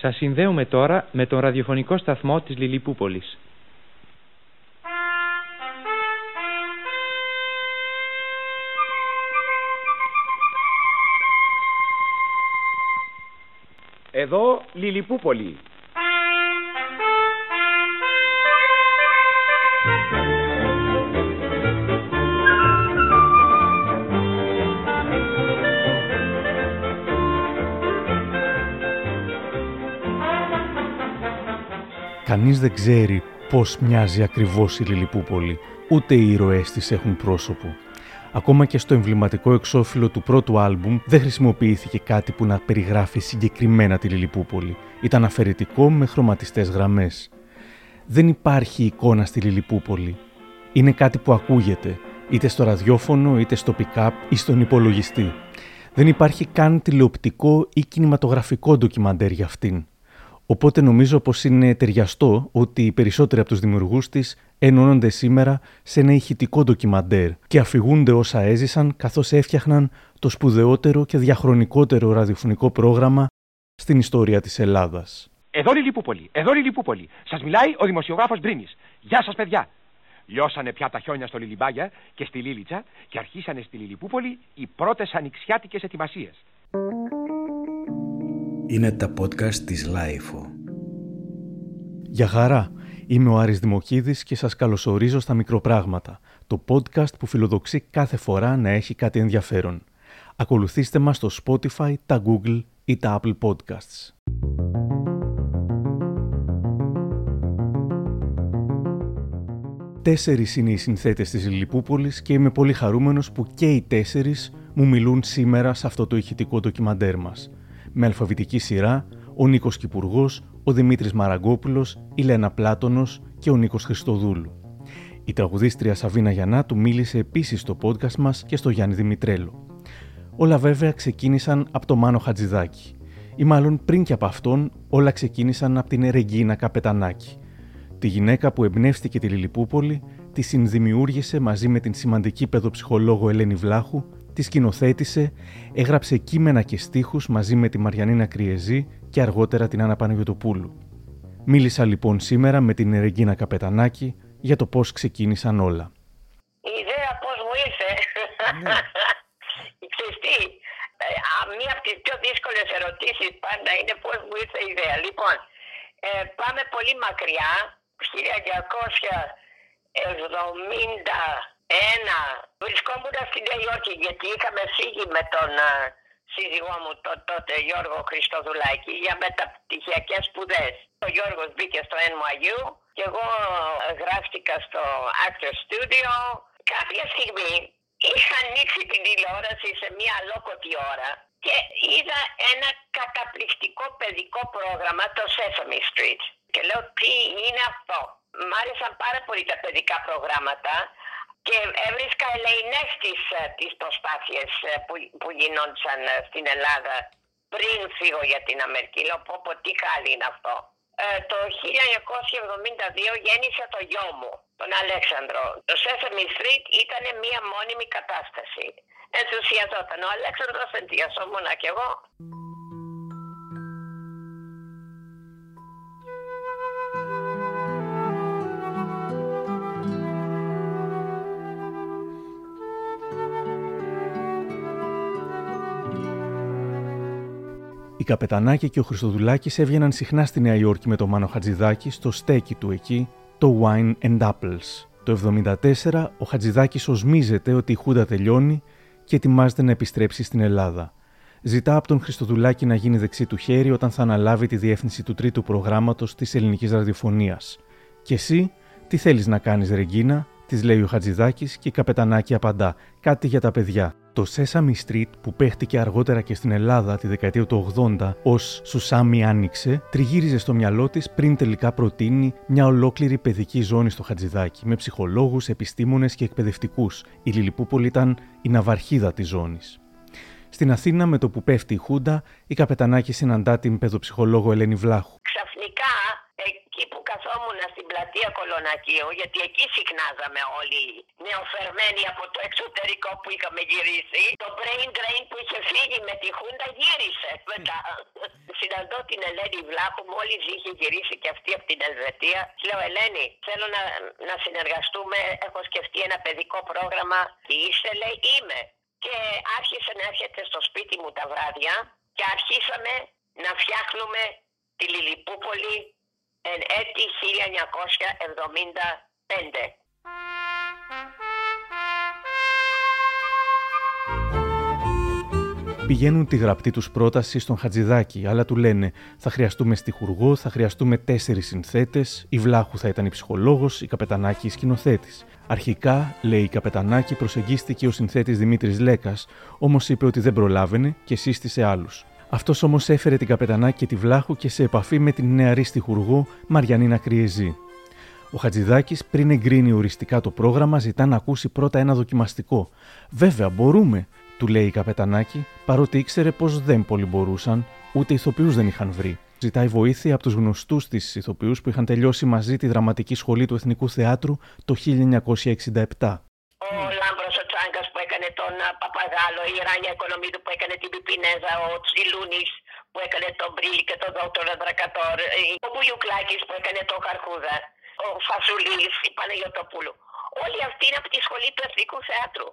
Σας συνδέουμε τώρα με τον ραδιοφωνικό σταθμό της Λιλιπούπολης. Εδώ Λιλιπούπολη. Κανείς δεν ξέρει πώς μοιάζει ακριβώς η Λιλιπούπολη, ούτε οι ήρωές της έχουν πρόσωπο. Ακόμα και στο εμβληματικό εξώφυλλο του πρώτου άλμπουμ δεν χρησιμοποιήθηκε κάτι που να περιγράφει συγκεκριμένα τη Λιλιπούπολη. Ήταν αφαιρετικό με χρωματιστές γραμμές. Δεν υπάρχει εικόνα στη Λιλιπούπολη. Είναι κάτι που ακούγεται, είτε στο ραδιόφωνο, είτε στο pick-up ή στον υπολογιστή. Δεν υπάρχει καν τηλεοπτικό ή κινηματογραφικό ντοκιμαντέρ για αυτήν. Οπότε νομίζω πως είναι ταιριαστό ότι οι περισσότεροι από τους δημιουργούς της ενώνονται σήμερα σε ένα ηχητικό ντοκιμαντέρ και αφηγούνται όσα έζησαν καθώς έφτιαχναν το σπουδαιότερο και διαχρονικότερο ραδιοφωνικό πρόγραμμα στην ιστορία της Ελλάδας. Εδώ Λιλιπούπολη, εδώ Λιλιπούπολη. Σας μιλάει ο δημοσιογράφος Μπρίνης. Γεια σας παιδιά. Λιώσανε πια τα χιόνια στο Λιλιμπάγια και στη Λίλιτσα και αρχίσανε στη Λιλιπούπολη οι πρώτες ανοιξιάτικες ετοιμασίες. Είναι τα podcast της LiFO. Γεια χαρά! Είμαι ο Άρης Δημοκίδης και σας καλωσορίζω στα Μικροπράγματα, το podcast που φιλοδοξεί κάθε φορά να έχει κάτι ενδιαφέρον. Ακολουθήστε μας στο Spotify, τα Google ή τα Apple Podcasts. Τέσσερις είναι οι συνθέτες της Λιλιπούπολης και είμαι πολύ χαρούμενος που και οι τέσσερις μου μιλούν σήμερα σε αυτό το ηχητικό ντοκιμαντέρ μας. Με αλφαβητική σειρά, ο Νίκος Κυπουργός, ο Δημήτρης Μαραγκόπουλος, η Λένα Πλάτωνος και ο Νίκος Χριστοδούλου. Η τραγουδίστρια Σαβίνα Γιαννάτου μίλησε επίσης στο podcast μας και στο Γιάννη Δημητρέλο. Όλα βέβαια ξεκίνησαν από το Μάνο Χατζηδάκη. Ή μάλλον πριν και από αυτόν όλα ξεκίνησαν από την Ερεγκίνα Καπετανάκη. Τη γυναίκα που εμπνεύστηκε τη Λιλιπούπολη, τη συνδημιούργησε μαζί με την σημαντική παιδοψυχολόγο Ελένη Βλάχου, τη σκηνοθέτησε, έγραψε κείμενα και στίχους μαζί με τη Μαριανίνα Κριεζή και αργότερα την Άννα Παναγιωτοπούλου. Μίλησα λοιπόν σήμερα με την Ρεγκίνα Καπετανάκη για το πώς ξεκίνησαν όλα. Η ιδέα πώς μου ήρθε. Ναι. Ξέρεις τι, ε, μία από τις πιο δύσκολες ερωτήσεις πάντα είναι πώς μου ήρθε η ιδέα. Λοιπόν, ε, πάμε πολύ μακριά, 1971 βρισκόμουν στη Νέα Υόρκη γιατί είχαμε φύγει με τον ε, σύζυγό μου τον τότε Γιώργο Χριστοδουλάκη για μεταπτυχιακές σπουδές. Ο Γιώργος μπήκε στο NYU και εγώ ε, γράφτηκα στο Actor Studio. Κάποια στιγμή είχα ανοίξει την τηλεόραση σε μια αλόκοτη ώρα και είδα ένα καταπληκτικό παιδικό πρόγραμμα, το Sesame Street. Και λέω τι είναι αυτό; Μ' άρεσαν πάρα πολύ τα παιδικά προγράμματα και έβρισκα ελεηνές τις, ε, τις προσπάθειες ε, που, που γινόντουσαν ε, στην Ελλάδα πριν φύγω για την Αμερική. Λέω πω πω τι χάλι είναι αυτό. το 1972 γέννησα το γιο μου, τον Αλέξανδρο. Το Sesame Street ήταν μια μόνιμη κατάσταση. Ενθουσιαζόταν ο Αλέξανδρος, ενθουσιαζόμουν και εγώ. Καπετανάκη και ο Χριστοδουλάκης έβγαιναν συχνά στη Νέα Υόρκη με το Μάνο Χατζηδάκη στο στέκι του εκεί, το Wine and Apples. Το 1974 ο Χατζηδάκης οσμίζεται ότι η Χούντα τελειώνει και ετοιμάζεται να επιστρέψει στην Ελλάδα. Ζητά από τον Χριστοδουλάκη να γίνει δεξί του χέρι όταν θα αναλάβει τη διεύθυνση του τρίτου προγράμματος της ελληνικής ραδιοφωνίας. Και εσύ, τι θέλεις να κάνεις, Ρεγκίνα, της λέει ο Χατζηδάκης και η Καπετανάκη απαντά: Κάτι για τα παιδιά. Το Sesame Street που παίχτηκε αργότερα και στην Ελλάδα τη δεκαετία του 80 ως «Σουσάμι άνοιξε» τριγύριζε στο μυαλό της πριν τελικά προτείνει μια ολόκληρη παιδική ζώνη στο Χατζηδάκι με ψυχολόγους, επιστήμονες και εκπαιδευτικούς. Η Λιλιπούπολη ήταν η ναυαρχίδα της ζώνης. Στην Αθήνα με το που πέφτει η Χούντα, η Καπετανάκη συναντά την παιδοψυχολόγο Ελένη Βλάχου. Πλατεία Κολονία Αντωνακίου, γιατί εκεί συχνάζαμε όλοι νεοφερμένοι από το εξωτερικό που είχαμε γυρίσει. Το brain drain που είχε φύγει με τη Χούντα γύρισε μετά. Συναντώ την Ελένη Βλάχου, μόλις είχε γυρίσει και αυτή από την Ελβετία. Της Λέω, Ελένη, θέλω να, να συνεργαστούμε. Έχω σκεφτεί ένα παιδικό πρόγραμμα. Τι είστε, λέει, είμαι. Και άρχισε να έρχεται στο σπίτι μου τα βράδια και αρχίσαμε να φτιάχνουμε τη Λιλιπούπολη εν έτη 1975. Πηγαίνουν τη γραπτή τους πρόταση στον Χατζηδάκη, αλλά του λένε θα χρειαστούμε στιχουργό, θα χρειαστούμε τέσσερις συνθέτες, η Βλάχου θα ήταν η ψυχολόγος, η Καπετανάκη η σκηνοθέτης. Αρχικά, λέει η Καπετανάκη, προσεγγίστηκε ο συνθέτης Δημήτρης Λέκας, όμως είπε ότι δεν προλάβαινε και σύστησε άλλους. Αυτός όμως έφερε την Καπετανάκη και τη Βλάχου και σε επαφή με την νεαρή στιχουργό Μαριανίνα Κριεζή. Ο Χατζηδάκης, πριν εγκρίνει οριστικά το πρόγραμμα, ζητά να ακούσει πρώτα ένα δοκιμαστικό. Βέβαια, μπορούμε, του λέει η Καπετανάκη, παρότι ήξερε πως δεν πολύ μπορούσαν, ούτε ηθοποιούς δεν είχαν βρει. Ζητάει βοήθεια από τους γνωστούς της ηθοποιούς που είχαν τελειώσει μαζί τη δραματική σχολή του Εθνικού Θεάτρου το 1967 τον Παπαγάλο, η Ράνια Οικονομίδου που έκανε την Πιπινέζα, ο Τσιλούνης που έκανε τον Μπρίλ και τον Δόκτωρα Δρακατόρ, ο Μπουγιουκλάκη που έκανε τον Χαρχούδα, ο Φασουλής, η Παναγιοτοπούλου. Όλοι αυτοί είναι από τη σχολή του Εθνικού Θεάτρου.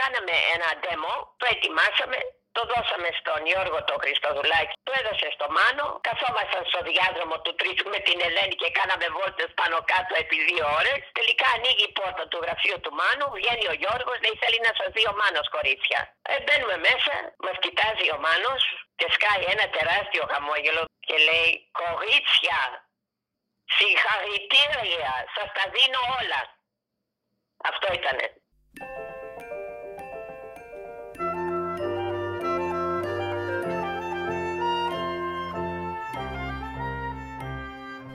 Κάναμε ένα demo, το ετοιμάσαμε το δώσαμε στον Γιώργο το Χριστοδουλάκη, το έδωσε στο Μάνο. Καθόμασταν στο διάδρομο του Τρίτου με την Ελένη και κάναμε βόλτες πάνω κάτω επί δύο ώρες. Τελικά ανοίγει η πόρτα του γραφείου του Μάνου, βγαίνει ο Γιώργος, λέει θέλει να σας δει ο Μάνος κορίτσια. Ε, μπαίνουμε μέσα, μας κοιτάζει ο Μάνος και σκάει ένα τεράστιο χαμόγελο και λέει κορίτσια, συγχαρητήρια, σας τα δίνω όλα. Αυτό ήτανε.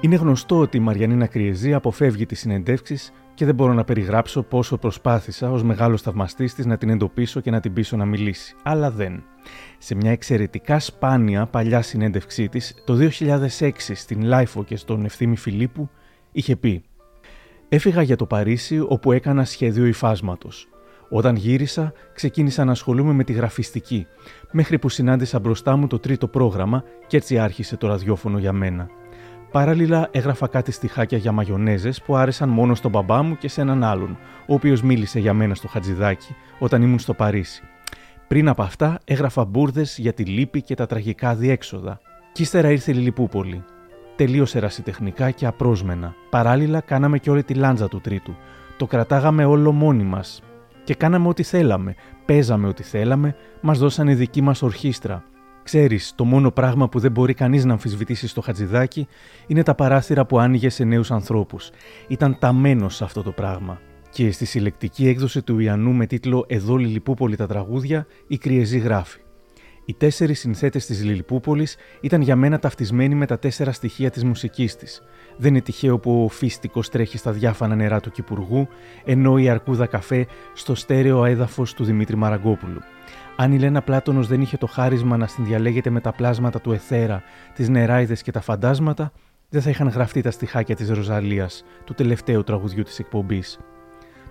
Είναι γνωστό ότι η Μαριανίνα Κριεζή αποφεύγει τις συνεντεύξεις και δεν μπορώ να περιγράψω πόσο προσπάθησα ως μεγάλος θαυμαστής της να την εντοπίσω και να την πείσω να μιλήσει. Αλλά δεν. Σε μια εξαιρετικά σπάνια παλιά συνέντευξή της, το 2006 στην LiFO και στον Ευθύμη Φιλίππου, είχε πει: Έφυγα για το Παρίσι όπου έκανα σχέδιο υφάσματος. Όταν γύρισα, ξεκίνησα να ασχολούμαι με τη γραφιστική, μέχρι που συνάντησα μπροστά μου το τρίτο πρόγραμμα και έτσι άρχισε το ραδιόφωνο για μένα. Παράλληλα, έγραφα κάτι στοιχάκια για μαγιονέζες που άρεσαν μόνο στον μπαμπά μου και σε έναν άλλον, ο οποίος μίλησε για μένα στο Χατζιδάκι όταν ήμουν στο Παρίσι. Πριν από αυτά, έγραφα μπούρδες για τη λύπη και τα τραγικά αδιέξοδα. Κι ύστερα ήρθε η Λιλιπούπολη. Τελείω ερασιτεχνικά και απρόσμενα. Παράλληλα, κάναμε και όλη τη λάντζα του Τρίτου. Το κρατάγαμε όλο μόνοι μας. Και κάναμε ό,τι θέλαμε. Παίζαμε ό,τι θέλαμε. Μας δώσανε δική μας ορχήστρα. Ξέρεις, το μόνο πράγμα που δεν μπορεί κανείς να αμφισβητήσει στο χατζηδάκι είναι τα παράθυρα που άνοιγε σε νέους ανθρώπους. Ήταν ταμένος σε αυτό το πράγμα. Και στη συλλεκτική έκδοση του Ιαννού με τίτλο Εδώ Λιλιπούπολη τα τραγούδια, η Κριεζή γράφει. Οι τέσσερις συνθέτες της Λιλιπούπολης ήταν για μένα ταυτισμένοι με τα τέσσερα στοιχεία της μουσικής της. Δεν είναι τυχαίο που ο φίστικο τρέχει στα διάφανα νερά του Κυπουργού, ενώ η αρκούδα καφέ στο στέρεο έδαφος του Δημήτρη Μαραγκόπουλου. Αν η Λένα Πλάτωνος δεν είχε το χάρισμα να συνδιαλέγεται με τα πλάσματα του Εθέρα, τις νεράιδες και τα φαντάσματα, δεν θα είχαν γραφτεί τα στιχάκια της Ροζαλίας, του τελευταίου τραγουδιού της εκπομπής.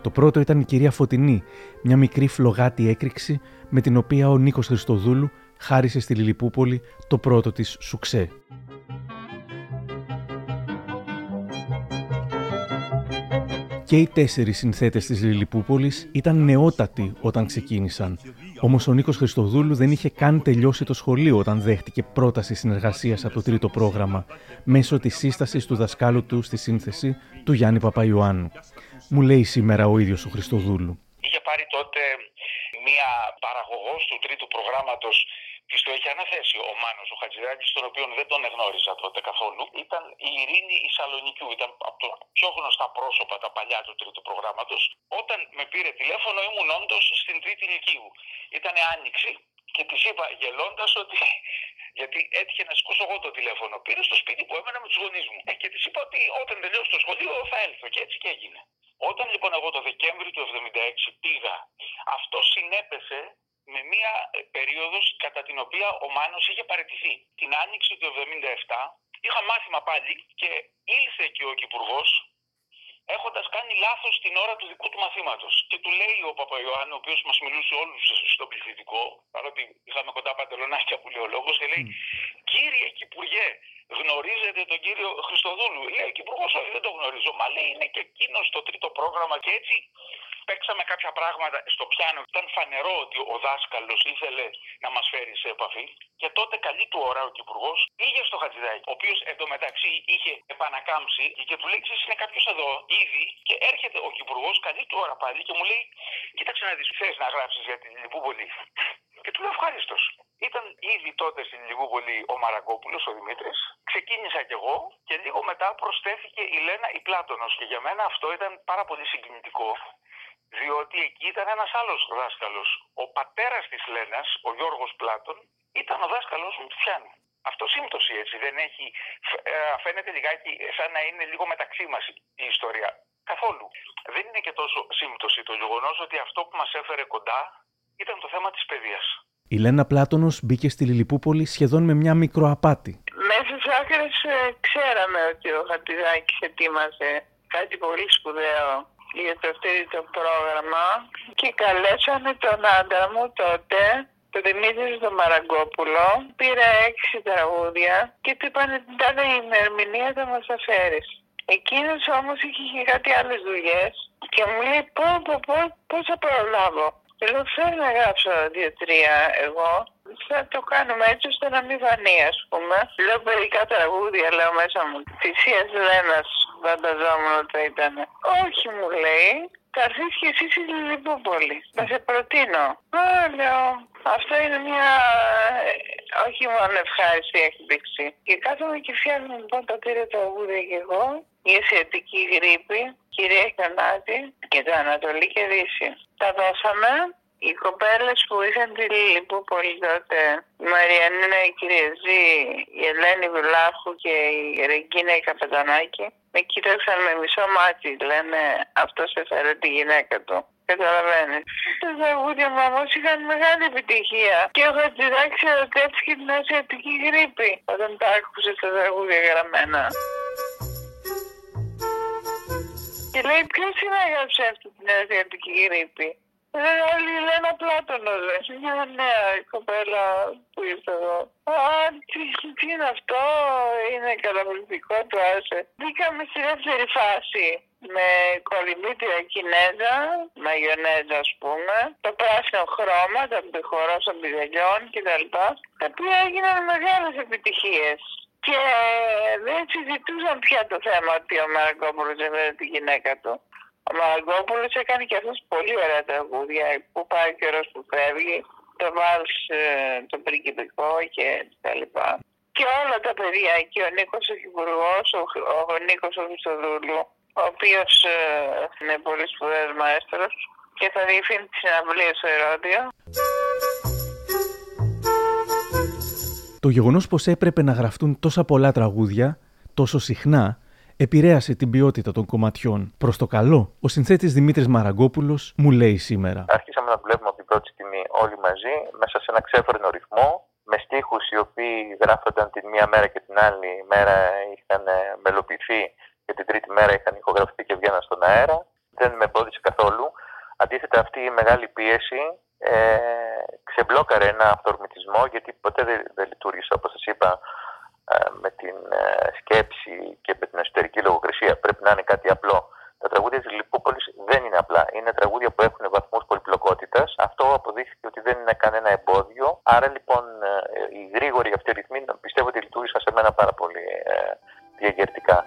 Το πρώτο ήταν η κυρία Φωτεινή, μια μικρή φλογάτη έκρηξη με την οποία ο Νίκος Χριστοδούλου χάρισε στη Λιλιπούπολη το πρώτο της σουξέ. Και οι τέσσερις συνθέτες της Λιλιπούπολης ήταν νεότατοι όταν ξεκίνησαν. Όμως ο Νίκος Χριστοδούλου δεν είχε καν τελειώσει το σχολείο όταν δέχτηκε πρόταση συνεργασίας από το τρίτο πρόγραμμα, μέσω της σύστασης του δασκάλου του στη σύνθεση του Γιάννη Παπαϊωάννου. Μου λέει σήμερα ο ίδιος ο Χριστοδούλου. Είχε πάρει τότε μία παραγωγός του τρίτου προγράμματος Της το έχει αναθέσει ο Μάνος ο Χατζηδάκης, τον οποίο δεν τον εγνώριζα τότε καθόλου. Ήταν η Ειρήνη η Σαλονικιού. Ήταν από τα πιο γνωστά πρόσωπα τα παλιά του τρίτου προγράμματος. Όταν με πήρε τηλέφωνο, ήμουν όντως στην τρίτη ηλικίου. Ήταν άνοιξη και της είπα γελώντας ότι. Γιατί έτυχε να σηκώσω εγώ το τηλέφωνο. Πήρε στο σπίτι που έμενα με τους γονείς μου. Ε, και της είπα ότι όταν τελειώσω το σχολείο θα έλθω. Και έτσι και έγινε. Όταν λοιπόν εγώ το Δεκέμβρη του 1976 πήγα, αυτός συνέπεσε με μία ε, περίοδος κατά την οποία ο Μάνος είχε παραιτηθεί. Την άνοιξη του 1977 είχα μάθημα πάλι και ήλθε και ο Κυπουργό έχοντας κάνει λάθος την ώρα του δικού του μαθήματος. Και του λέει ο Παπαϊωάννη, ο οποίος μας μιλούσε όλους στο πληθυντικό, παρότι είχαμε κοντά παντελονάκια που λέει ο λόγος, και λέει: Κύριε Κυπουργέ, γνωρίζετε τον κύριο Χριστοδούλου. Λέει: Κυπουργό, όχι, δεν το γνωρίζω. Μα λέει: Είναι και εκείνος στο τρίτο πρόγραμμα. Και έτσι παίξαμε κάποια πράγματα στο πιάνο. Ήταν φανερό ότι ο δάσκαλος ήθελε να μας φέρει σε επαφή. Και τότε καλή του ώρα ο Κυπουργό πήγε στο Χατζηδάκι, ο οποίος εντωμεταξύ είχε επανακάμψει και του λέει: είναι κάποιος εδώ ήδη. Και έρχεται ο Κυπουργό καλή του ώρα πάλι και μου λέει: Κοίταξε να δεις, θες να γράψεις για την Λιπούπολη. Και του λέω ευχαρίστω. Ήταν ήδη τότε στην Λιβούπολη ο Μαραγκόπουλο, ο Δημήτρης. Ξεκίνησα κι εγώ και λίγο μετά προσθέθηκε η Λένα η Πλάτωνος. Και για μένα αυτό ήταν πάρα πολύ συγκινητικό διότι εκεί ήταν ένας άλλος δάσκαλος. Ο πατέρας της Λένας, ο Γιώργος Πλάτων, ήταν ο δάσκαλος μου του Φιάνου. Αυτό σύμπτωση έτσι δεν έχει, ε, φαίνεται λιγάκι σαν να είναι λίγο μεταξύ μας η ιστορία. Καθόλου. Δεν είναι και τόσο σύμπτωση το γεγονός ότι αυτό που μας έφερε κοντά ήταν το θέμα της παιδείας. Η Λένα Πλάτωνος μπήκε στη Λιλιπούπολη σχεδόν με μια μικροαπάτη. Μέσα στις άκρες ε, ξέραμε ότι ο Χατιδάκης ετοίμαζε κάτι πολύ σπουδαίο για το το πρόγραμμα και καλέσαμε τον άντρα μου τότε, τον Δημήτρη τον Μαραγκόπουλο, πήρα έξι τραγούδια και του είπαν την τάδε ημερομηνία θα μας τα φέρεις. Εκείνος όμως είχε και κάτι άλλες δουλειές και μου λέει πω πω πω πώς θα προλάβω. Λέω θέλω να γράψω δύο-τρία εγώ. Θα το κάνουμε έτσι ώστε να μην φανεί ας πούμε. Λέω περικά τραγούδια λέω μέσα μου. Θυσίας Λένας φανταζόμουν ότι θα ήταν. Όχι μου λέει, θα έρθεις και εσύ στη Λιβούπολη. Θα σε προτείνω. Α, λέω, αυτό είναι μια όχι μόνο ευχάριστη έκπληξη. Και κάθομαι και φτιάχνω λοιπόν τα τρία τραγούδια και εγώ. Η αισθητική γρήπη, κυρία Κανάτη και το Ανατολή και Δύση. Τα δώσαμε οι κοπέλες που είχαν τη Λιπούπολη τότε, η Μαριανίνα η Κυριαζή, η Ελένη Βουλάχου και η Ρεγκίνα η Καπετανάκη, με κοίταξαν με μισό μάτι. Λένε αυτός έφερε τη γυναίκα του. Καταλαβαίνεις. Τα τραγούδια μου όμως είχαν μεγάλη επιτυχία. Και ο Χατζηδάκη ερωτεύτηκε την Ασιατική γρήπη όταν τα άκουσες τα τραγούδια γραμμένα. Και λέει ποιο είναι έγραψε αυτή την Ασιατική γρήπη. Ε, όλοι λένε Πλάτωνο, Μια νέα κοπέλα που ήρθε εδώ. Α, τι, τι είναι αυτό, είναι καταπληκτικό, του άρεσε. Μπήκαμε στη δεύτερη φάση με κολυμβήτρια κινέζα, μαγιονέζα ας πούμε, το πράσινο χρώμα, τα χορό των πιδελιών κτλ. Τα οποία έγιναν μεγάλες επιτυχίες. Και δεν συζητούσαν πια το θέμα ότι ο Μαραγκόπουλος έφερε τη γυναίκα του. Ο Μαραγκόπουλος έκανε και αυτός πολύ ωραία τραγούδια που πάει ο καιρός που φεύγει, το βάλς ε, το πριγκιπικό και τα λοιπά. Και όλα τα παιδιά εκεί, ο Νίκος ο Υπουργός, ο, ο Νίκος ο Χριστοδούλου, ο οποίος ε, είναι πολύ σπουδαίος μαέστρος και θα διευθύνει τη συναυλία στο Ερόντιο. Το γεγονός πως έπρεπε να γραφτούν τόσα πολλά τραγούδια, τόσο συχνά, επηρέασε την ποιότητα των κομματιών. Προς το καλό, ο συνθέτης Δημήτρης Μαραγκόπουλος μου λέει σήμερα. Αρχίσαμε να δουλεύουμε από την πρώτη στιγμή όλοι μαζί, μέσα σε ένα ξέφρενο ρυθμό, με στίχους οι οποίοι γράφονταν την μία μέρα και την άλλη μέρα είχαν μελοποιηθεί και την τρίτη μέρα είχαν ηχογραφηθεί και βγαίναν στον αέρα. Δεν με εμπόδισε καθόλου. Αντίθετα αυτή η μεγάλη πίεση ε, ξεμπλόκαρε ένα αυτορμητισμό γιατί ποτέ δεν, δεν λειτουργήσε όπως σας είπα ε, με την ε, σκέψη και με την εσωτερική λογοκρισία. Πρέπει να είναι κάτι απλό. Τα τραγούδια της Λιπούπολης δεν είναι απλά. Είναι τραγούδια που έχουν βαθμούς πολυπλοκότητας. Αυτό αποδείχθηκε ότι δεν είναι κανένα εμπόδιο. Άρα λοιπόν ε, οι γρήγοροι αυτοί ρυθμοί πιστεύω ότι λειτουργήσαν σε μένα πάρα πολύ διαγερτικά.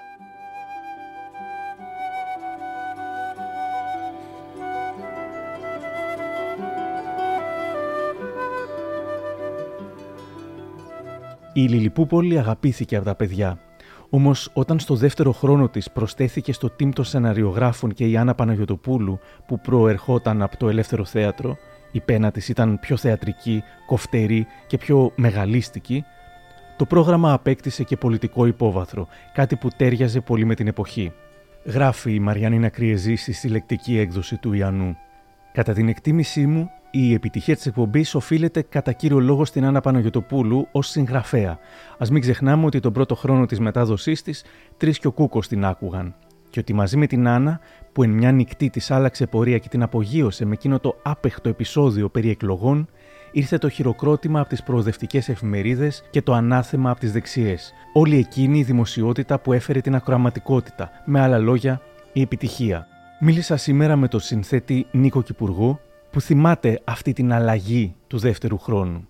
Η Λιλιπούπολη αγαπήθηκε από τα παιδιά. Όμως, όταν στο δεύτερο χρόνο της προσθέθηκε στο team των σεναριογράφων και η Άννα Παναγιοτοπούλου που προερχόταν από το ελεύθερο θέατρο, η πένα της ήταν πιο θεατρική, κοφτερή και πιο μεγαλίστικη, το πρόγραμμα απέκτησε και πολιτικό υπόβαθρο, κάτι που τέριαζε πολύ με την εποχή. Γράφει η Μαριάννη Κριεζή στη συλλεκτική έκδοση του Ιαννού. Κατά την εκτίμησή μου, η επιτυχία της εκπομπής οφείλεται κατά κύριο λόγο στην Άννα Παναγιοτοπούλου ως συγγραφέα. Α μην ξεχνάμε ότι τον πρώτο χρόνο της μετάδοσής της, τρεις και ο Κούκος την άκουγαν. και ότι μαζί με την Άννα, που εν μια νυχτή της άλλαξε πορεία και την απογείωσε με εκείνο το άπεχτο επεισόδιο περί εκλογών, ήρθε το χειροκρότημα από τις προοδευτικές εφημερίδες και το ανάθεμα από τις δεξιές. Όλη εκείνη η δημοσιότητα που έφερε την ακροαματικότητα, με άλλα λόγια, η επιτυχία. Μίλησα σήμερα με τον συνθέτη Νίκο Κυπουργό, που θυμάται αυτή την αλλαγή του δεύτερου χρόνου.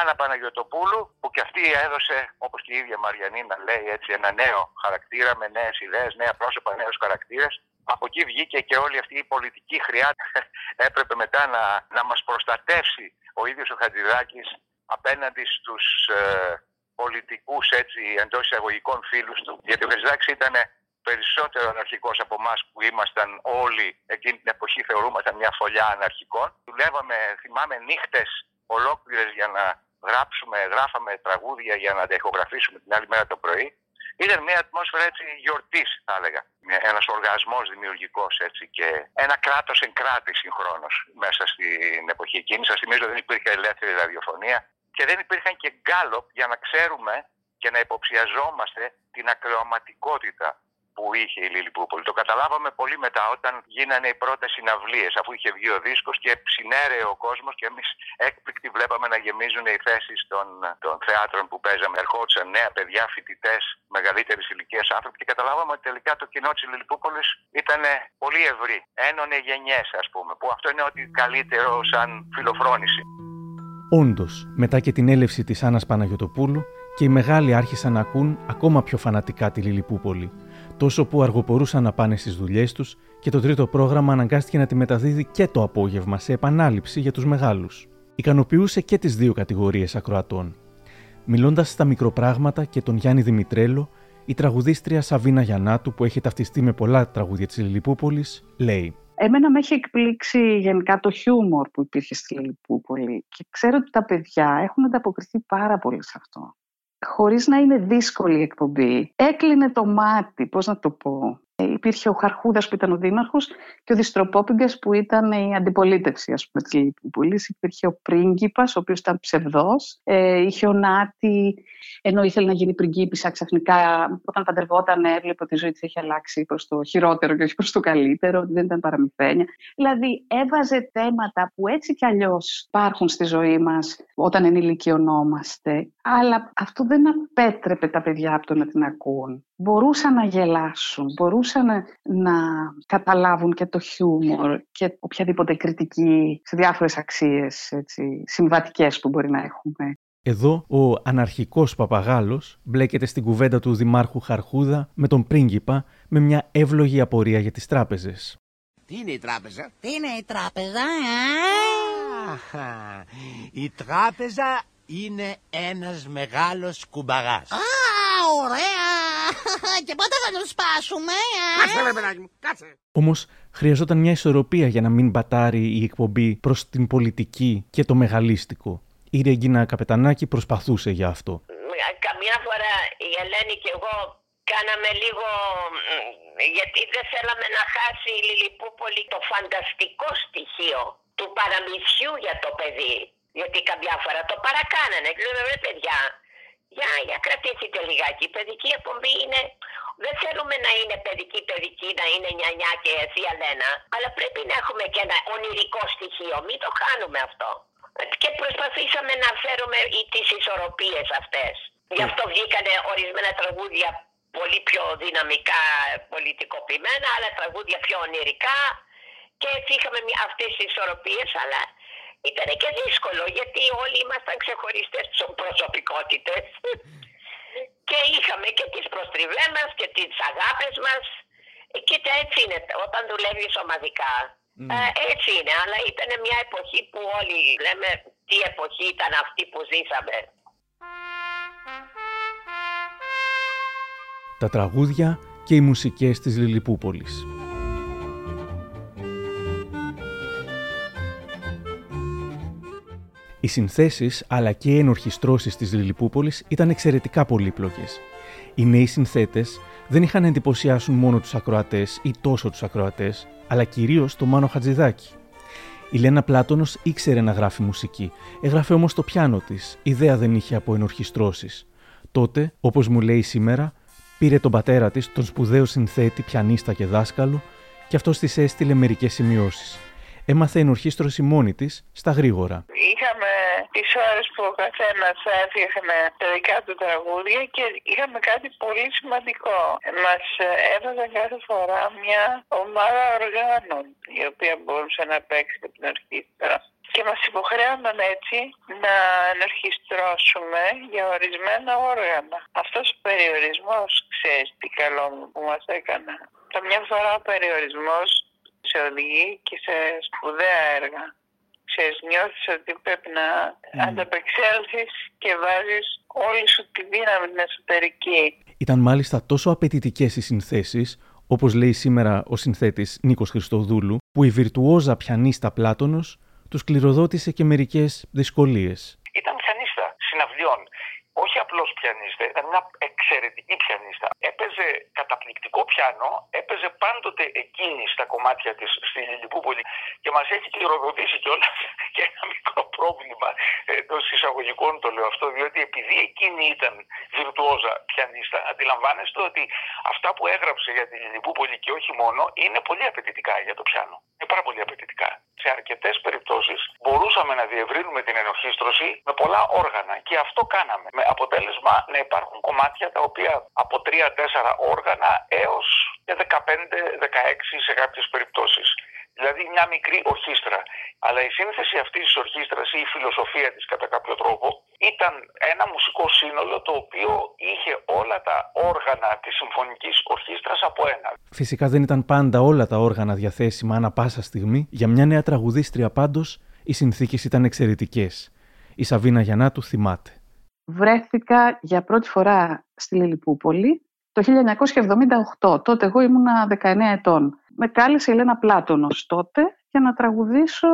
Άννα Παναγιωτοπούλου που και αυτή έδωσε όπως και η ίδια Μαριανή να λέει έτσι ένα νέο χαρακτήρα με νέες ιδέες, νέα πρόσωπα, νέους χαρακτήρες. Από εκεί βγήκε και όλη αυτή η πολιτική χρειά έπρεπε μετά να, να μας προστατεύσει ο ίδιος ο Χατζηδάκης απέναντι στους ε, πολιτικούς έτσι εντός εισαγωγικών φίλους του. Γιατί ο Χατζηδάκης ήταν περισσότερο αναρχικός από εμάς που ήμασταν όλοι εκείνη την εποχή θεωρούμασταν μια φωλιά αναρχικών. Δουλεύαμε, θυμάμαι, νύχτες ολόκληρες για να γράψουμε, γράφαμε τραγούδια για να τα ηχογραφήσουμε την άλλη μέρα το πρωί. Ήταν μια ατμόσφαιρα έτσι γιορτής, θα έλεγα. Ένας οργασμός δημιουργικός έτσι και ένα κράτος εν κράτη συγχρόνως μέσα στην εποχή εκείνη. Σας θυμίζω δεν υπήρχε ελεύθερη ραδιοφωνία και δεν υπήρχαν και γκάλοπ για να ξέρουμε και να υποψιαζόμαστε την ακροαματικότητα που είχε η Λιλιπούπολη. Το καταλάβαμε πολύ μετά όταν γίνανε οι πρώτες συναυλίες, αφού είχε βγει ο δίσκος και ψινέρεε ο κόσμος και εμείς έκπληκτοι βλέπαμε να γεμίζουν οι θέσεις των, των θεάτρων που παίζαμε. Ερχόντουσαν νέα παιδιά, φοιτητές, μεγαλύτερη ηλικία άνθρωποι και καταλάβαμε ότι τελικά το κοινό της Λιλιπούπολη ήταν πολύ ευρύ. Ένωνε γενιές, ας πούμε, που αυτό είναι ό,τι καλύτερο σαν φιλοφρόνηση. Όντως, μετά και την έλευση της Άννας Παναγιοτοπούλου, και οι μεγάλοι άρχισαν να ακούν ακόμα πιο φανατικά τη Λιλιπούπολη τόσο που αργοπορούσαν να πάνε στις δουλειές τους και το τρίτο πρόγραμμα αναγκάστηκε να τη μεταδίδει και το απόγευμα σε επανάληψη για τους μεγάλους. Ικανοποιούσε και τις δύο κατηγορίες ακροατών. Μιλώντας στα μικροπράγματα και τον Γιάννη Δημητρέλο, η τραγουδίστρια Σαβίνα Γιαννάτου, που έχει ταυτιστεί με πολλά τραγούδια της Λιλιπούπολης, λέει. Εμένα με έχει εκπλήξει γενικά το χιούμορ που υπήρχε στη Λιλιπούπολη και ξέρω ότι τα παιδιά έχουν ανταποκριθεί πάρα πολύ σε αυτό χωρίς να είναι δύσκολη η εκπομπή. Έκλεινε το μάτι, πώς να το πω. Ε, υπήρχε ο Χαρχούδας που ήταν ο δήμαρχος και ο Διστροπόπιγκας που ήταν η αντιπολίτευση ας πούμε, της Λιππούλης. Υπήρχε ο πρίγκιπας, ο οποίος ήταν ψευδός. Ε, είχε ο Νάτι, ενώ ήθελε να γίνει πριγκίπισσα ξαφνικά, όταν παντρευόταν έβλεπε ότι η ζωή της έχει αλλάξει προς το χειρότερο και όχι προς το καλύτερο, ότι δεν ήταν παραμυθένια. Δηλαδή έβαζε θέματα που έτσι κι αλλιώς υπάρχουν στη ζωή μας όταν ενηλικιωνόμαστε, αλλά αυτό δεν απέτρεπε τα παιδιά από το να την ακούν μπορούσαν να γελάσουν, μπορούσαν να, να καταλάβουν και το χιούμορ και οποιαδήποτε κριτική σε διάφορες αξίες έτσι, συμβατικές που μπορεί να έχουμε. Εδώ ο αναρχικός παπαγάλος μπλέκεται στην κουβέντα του Δημάρχου Χαρχούδα με τον πρίγκιπα με μια εύλογη απορία για τις τράπεζες. Τι είναι η τράπεζα; Τι είναι η τράπεζα; η τράπεζα είναι ένας μεγάλος κουμπαγάς. Α, ωραία! Και πότε θα τον σπάσουμε, Κάτσε, ρε παιδάκι μου, κάτσε. Όμως χρειαζόταν μια ισορροπία για να μην μπατάρει η εκπομπή προς την πολιτική και το μεγαλίστικο. Η Ρεγκίνα Καπετανάκη προσπαθούσε για αυτό. Καμιά φορά η Ελένη και εγώ κάναμε λίγο γιατί δεν θέλαμε να χάσει η Λιλιπούπολη το φανταστικό στοιχείο του παραμυθιού για το παιδί. Γιατί καμιά φορά το παρακάνανε. Λέω ρε παιδιά, για, για κρατήσετε λιγάκι. Η παιδική εκπομπή είναι. Δεν θέλουμε να είναι παιδική παιδική, να είναι νιανιά και θεία Λένα, αλλά πρέπει να έχουμε και ένα ονειρικό στοιχείο. Μην το χάνουμε αυτό. Και προσπαθήσαμε να φέρουμε τις ισορροπίες αυτές. Γι' αυτό βγήκανε ορισμένα τραγούδια πολύ πιο δυναμικά πολιτικοποιημένα, άλλα τραγούδια πιο ονειρικά και έτσι είχαμε αυτές τις ισορροπίες, αλλά ήταν και δύσκολο γιατί όλοι ήμασταν ξεχωριστές προσωπικότητες και είχαμε και τις προστριβές μας και τις αγάπες μας. Ε, κοίτα έτσι είναι όταν δουλεύεις ομαδικά. Ε, έτσι είναι, αλλά ήταν μια εποχή που όλοι λέμε τι εποχή ήταν αυτή που ζήσαμε. Τα τραγούδια και οι μουσικές της Λιλιπούπολης. Οι συνθέσεις αλλά και οι ενορχιστρώσεις της Λιλιπούπολης ήταν εξαιρετικά πολύπλοκες. Οι νέοι συνθέτες δεν είχαν εντυπωσιάσουν μόνο τους ακροατές ή τόσο τους ακροατές, αλλά κυρίως το Μάνο Χατζηδάκη. Η Λένα Πλάτωνος ήξερε να γράφει μουσική, έγραφε όμως το πιάνο της, ιδέα δεν είχε από ενορχιστρώσεις. Τότε, όπως μου λέει σήμερα, Πήρε τον πατέρα της, τον σπουδαίο συνθέτη, πιανίστα και δάσκαλο, και αυτό της έστειλε μερικές σημειώσεις. Έμαθε ενορχίστρωση μόνη της στα γρήγορα. Είχαμε τις ώρες που ο καθένας έφτιαχνε τα δικά του τραγούδια και είχαμε κάτι πολύ σημαντικό. Μας έδωσαν κάθε φορά μια ομάδα οργάνων η οποία μπορούσε να παίξει την ορχήστρα. Και μας υποχρέωναν έτσι να ενορχιστρώσουμε για ορισμένα όργανα. Αυτός ο περιορισμός, ξέρεις τι καλό μου που μας έκανε. Καμιά φορά ο περιορισμός σε οδηγεί και σε σπουδαία έργα. Ξέρεις, νιώθεις ότι πρέπει να mm. ανταπεξέλθεις και βάζεις όλη σου τη δύναμη την εσωτερική. Ήταν μάλιστα τόσο απαιτητικές οι συνθέσεις, όπως λέει σήμερα ο συνθέτης Νίκος Χριστοδούλου, που η βιρτουόζα πιανίστα Πλάτωνος τους κληροδότησε και μερικές δυσκολίες. Ήταν πιανίστα συναυλιών όχι απλώς πιανίστα, ήταν μια εξαιρετική πιανίστα. Έπαιζε καταπληκτικό πιάνο, έπαιζε πάντοτε εκείνη στα κομμάτια της στη Λιλιπούπολη και μας έχει κληροδοτήσει κιόλας και ένα μικρό πρόβλημα εντός εισαγωγικών το λέω αυτό, διότι επειδή εκείνη ήταν βιρτουόζα πιανίστα, αντιλαμβάνεστε ότι αυτά που έγραψε για τη Λιλιπούπολη και όχι μόνο είναι πολύ απαιτητικά για το πιάνο. Είναι πάρα πολύ απαιτητικά. Σε αρκετές περιπτώσεις μπορούσαμε να διευρύνουμε την ενορχίστρωση με πολλά όργανα και αυτό κάναμε με αποτέλεσμα να υπάρχουν κομμάτια τα οποία από 3-4 όργανα έως και 15-16 σε κάποιες περιπτώσεις. Δηλαδή μια μικρή ορχήστρα. Αλλά η σύνθεση αυτή της ορχήστρας ή η φιλοσοφία της κατά κάποιο τρόπο ήταν ένα μουσικό σύνολο το οποίο είχε όλα τα όργανα της συμφωνικής ορχήστρας από ένα. Φυσικά δεν ήταν πάντα όλα τα όργανα διαθέσιμα ανά πάσα στιγμή. Για μια νέα τραγουδίστρια πάντως οι συνθήκες ήταν εξαιρετικές. Η Σαβίνα Γιαννάτου θυμάται βρέθηκα για πρώτη φορά στη Λιλιπούπολη το 1978. Τότε εγώ ήμουνα 19 ετών. Με κάλεσε η Ελένα Πλάτωνος τότε για να τραγουδήσω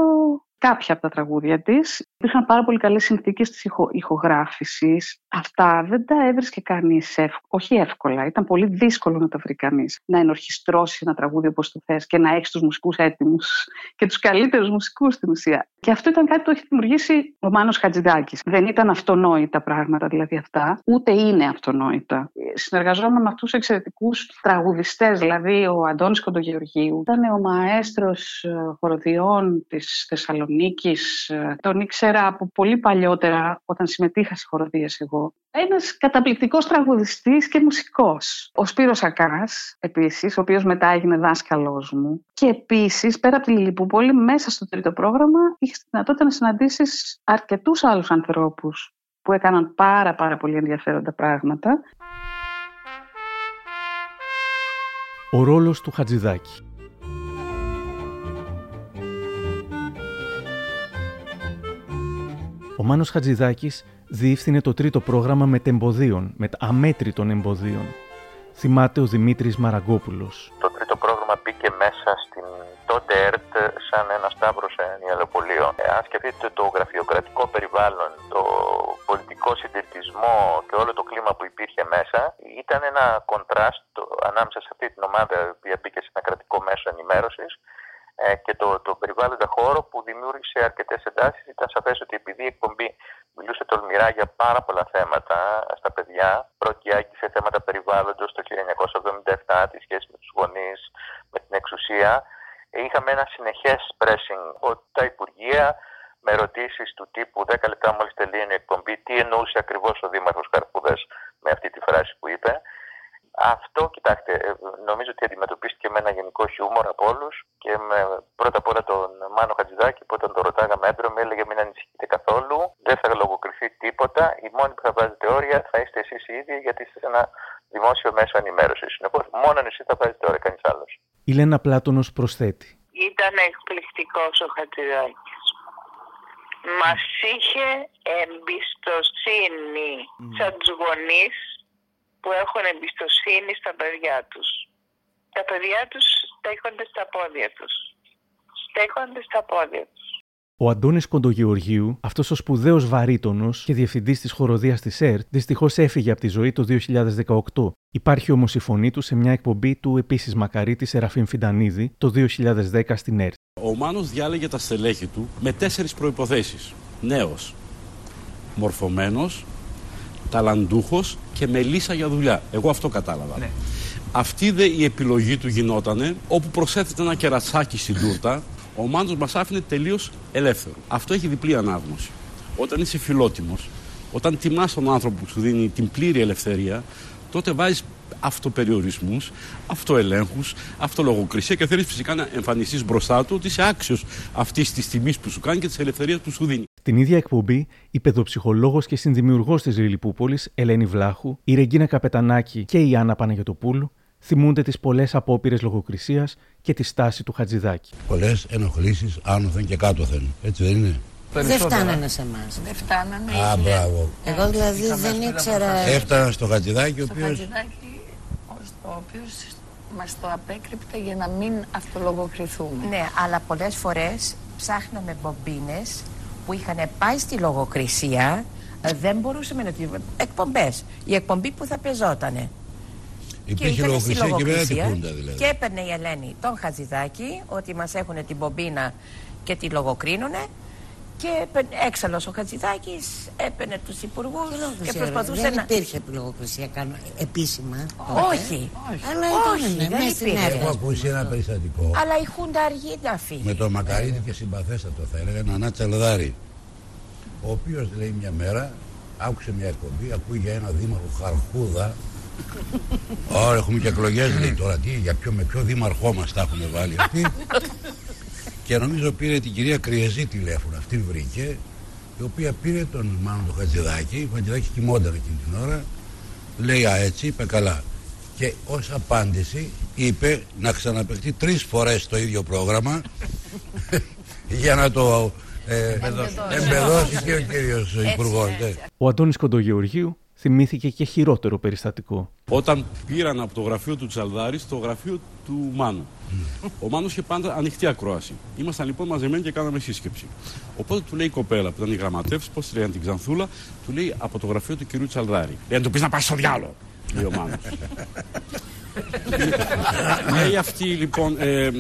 κάποια από τα τραγούδια της. Υπήρχαν πάρα πολύ καλές συνθήκες της ηχο, ηχογράφησης. Αυτά δεν τα έβρισκε κανείς, όχι εύκολα. Ήταν πολύ δύσκολο να τα βρει κανείς. Να ενορχιστρώσει ένα τραγούδι όπως το θες και να έχεις τους μουσικούς έτοιμους και τους καλύτερους μουσικούς στην ουσία. Και αυτό ήταν κάτι που έχει δημιουργήσει ο Μάνος Χατζηδάκης. Δεν ήταν αυτονόητα πράγματα δηλαδή αυτά, ούτε είναι αυτονόητα. Συνεργαζόμουν με αυτούς τους εξαιρετικούς τραγουδιστές, δηλαδή ο Αντώνης Κοντογεωργίου. Ήταν ο μαέστρος ε, χοροδιών της Θεσσαλονίκης Θεσσαλονίκης, ε, τον ήξερα από πολύ παλιότερα όταν συμμετείχα σε χοροδίες εγώ. Ένας καταπληκτικός τραγουδιστής και μουσικός. Ο Σπύρος Ακάς, επίσης, ο οποίος μετά έγινε δάσκαλός μου. Και επίσης, πέρα από τη Λιλιπούπολη, μέσα στο τρίτο πρόγραμμα, είχες τη δυνατότητα να συναντήσεις αρκετούς άλλους ανθρώπους που έκαναν πάρα πάρα πολύ ενδιαφέροντα πράγματα. Ο ρόλος του Χατζηδάκη Ο Μάνος Χατζηδάκης διεύθυνε το τρίτο πρόγραμμα μετεμποδίων, με αμέτρητων εμποδίων. Θυμάται ο Δημήτρης Μαραγκόπουλος. Το τρίτο πρόγραμμα μπήκε μέσα στην τότε ΕΡΤ σαν ένα σταύρος σε νιαλοπολείο. Ε, αν σκεφτείτε το γραφειοκρατικό περιβάλλον, το πολιτικό συντηρητισμό και όλο το κλίμα που υπήρχε μέσα, ήταν ένα κοντράστ ανάμεσα σε αυτή την ομάδα η οποία μπήκε σε ένα κρατικό μέσο ενημέρωσης ε, και το, το περιβάλλοντα χώρο που δημιούργησε αρκετές εντάσεις. Ήταν σαφές ότι επειδή η εκπομπή μιλούσε τολμηρά για πάρα πολλά θέματα στα παιδιά, πρώτη σε θέματα περιβάλλοντος το 1977, τη σχέση με τους γονείς, με την εξουσία, είχαμε ένα συνεχές pressing από τα Υπουργεία με ερωτήσεις του τύπου 10 λεπτά μόλις τελείωνε η εκπομπή, τι εννοούσε ακριβώς ο Δήμαρχος Καρπούδας με αυτή τη φράση που είπε. Αυτό, κοιτάξτε, ε, νομίζω ότι αντιμετωπίστηκε με ένα γενικό χιούμορ από όλους και με πρώτα απ' όλα τον Μάνο Χατζηδάκη που όταν το ρωτάγαμε έντρομα έλεγε μην ανησυχείτε καθόλου, δεν θα λογοκριθεί τίποτα. Οι μόνοι που θα βάζετε όρια θα είστε εσείς οι ίδιοι γιατί είστε σε ένα δημόσιο μέσο ενημέρωσης. Συνεπώς, μόνο εσύ θα βάζετε όρια, κανείς άλλος. Η Λένα Πλάτωνος προσθέτει. Ήταν εκπληκτικός ο Χατζηδάκης. Μας είχε εμπιστοσύνη mm. σαν τους γονείς που έχουν εμπιστοσύνη στα παιδιά τους. Τα παιδιά τους στέκονται στα πόδια τους. Στέκονται στα πόδια τους. Ο Αντώνης Κοντογεωργίου, αυτός ο σπουδαίος βαρύτονος και διευθυντής της χοροδίας της ΕΡΤ, δυστυχώς έφυγε από τη ζωή το 2018. Υπάρχει όμως η φωνή του σε μια εκπομπή του επίσης μακαρίτη Σεραφείμ Φιντανίδη το 2010 στην ΕΡΤ. Ο Μάνος διάλεγε τα στελέχη του με τέσσερις προϋποθέσεις. Νέος, μορφωμένος, ταλαντούχος και με λύσα για δουλειά. Εγώ αυτό κατάλαβα. Ναι. Αυτή δε η επιλογή του γινότανε όπου προσέθεται ένα κερατσάκι στην τούρτα ο Μάνος μας άφηνε τελείως ελεύθερο. Αυτό έχει διπλή ανάγνωση. Όταν είσαι φιλότιμος, όταν τιμάς τον άνθρωπο που σου δίνει την πλήρη ελευθερία, τότε βάζεις αυτοπεριορισμούς, αυτοελέγχους, αυτολογοκρισία και θέλεις φυσικά να εμφανιστείς μπροστά του ότι είσαι άξιος αυτής της τιμής που σου κάνει και της ελευθερίας που σου δίνει. Στην ίδια εκπομπή, η παιδοψυχολόγος και συνδημιουργός της Λιλιπούπολης, Ελένη Βλάχου, η Ρεγκίνα Καπετανάκη και η Άννα Παναγιωτοπούλου θυμούνται τις πολλές απόπειρες λογοκρισίας και τη στάση του Χατζηδάκη. Πολλές ενοχλήσεις άνωθεν και κάτωθεν. Έτσι δεν είναι; Δεν φτάνανε σε εμάς. Δεν φτάνανε. Α, είναι- μπράβο. Εγώ δηλαδή δεν ήξερα. Έφτανα στο Χατζηδάκη ο Στο οποίος Χατζηδάκη, ο οποίος μας το απέκρυπτε για να μην αυτολογοκριθούμε. Ναι, αλλά πολλές φορές ψάχναμε μπομπίνες που είχαν πάει στη λογοκρισία, ε, δεν μπορούσαμε να τη... εκπομπές, η εκπομπή που θα πεζότανε. Υπήρχε ήτανε στη λογοκρισία και μετά τη λογοκρισία Χούντα δηλαδή. Και έπαιρνε η Ελένη τον Χατζηδάκη, ότι μας έχουν την μπομπίνα και τη λογοκρίνουνε και έπαιρνε- έξαλλος ο Χατζηδάκης έπαιρνε τους υπουργούς και προσπαθούσε δεν να... υπήρχε λογοκρισία κάνω, επίσημα. Όχι. Αλλά Όχι, ήταν δεν μέσα στην υπήρχε. έδρα. Έχω ακούσει ένα περιστατικό Αλλά η Χούντα αργεί να φύγει. με το μακαρίδι και συμπαθέστατο θα έλεγα, Νανά Τσαλδάρη, ο οποίος λέει μια μέρα άκουσε μια εκπομπή, ακούει για ένα δήμαρχο Χαρχούδα Ωραία, έχουμε και εκλογές λέει τώρα. Τι, για ποιο, με ποιο δήμαρχό μας τα έχουν βάλει αυτοί. και νομίζω πήρε την κυρία Κριεζή τηλέφωνο. Αυτήν βρήκε, η οποία πήρε τον Μάνο του Χατζηδάκη. Ο Χατζηδάκη κοιμόταν εκείνη την ώρα. Λέει, Α, έτσι, είπε καλά. Και ως απάντηση είπε να ξαναπαιχτεί τρεις φορές το ίδιο πρόγραμμα για να το ε, εμπεδώσει και ο κύριος Υπουργός. ναι. Ο Αντώνης Κοντογεωργίου θυμήθηκε και χειρότερο περιστατικό. Όταν πήραν από το γραφείο του Τσαλδάρης στο γραφείο του Μάνου. Ο Μάνος είχε πάντα ανοιχτή ακρόαση. Ήμασταν λοιπόν μαζεμένοι και κάναμε σύσκεψη. Οπότε του λέει η κοπέλα που ήταν η γραμματεύση, πώς τη λέγανε την Ξανθούλα, του λέει από το γραφείο του κυρίου Τσαλδάρη. Λέει να του πεις να πάει στο διάλογο, λέει ο Μάνος. Λέει αυτή λοιπόν, ε, ε,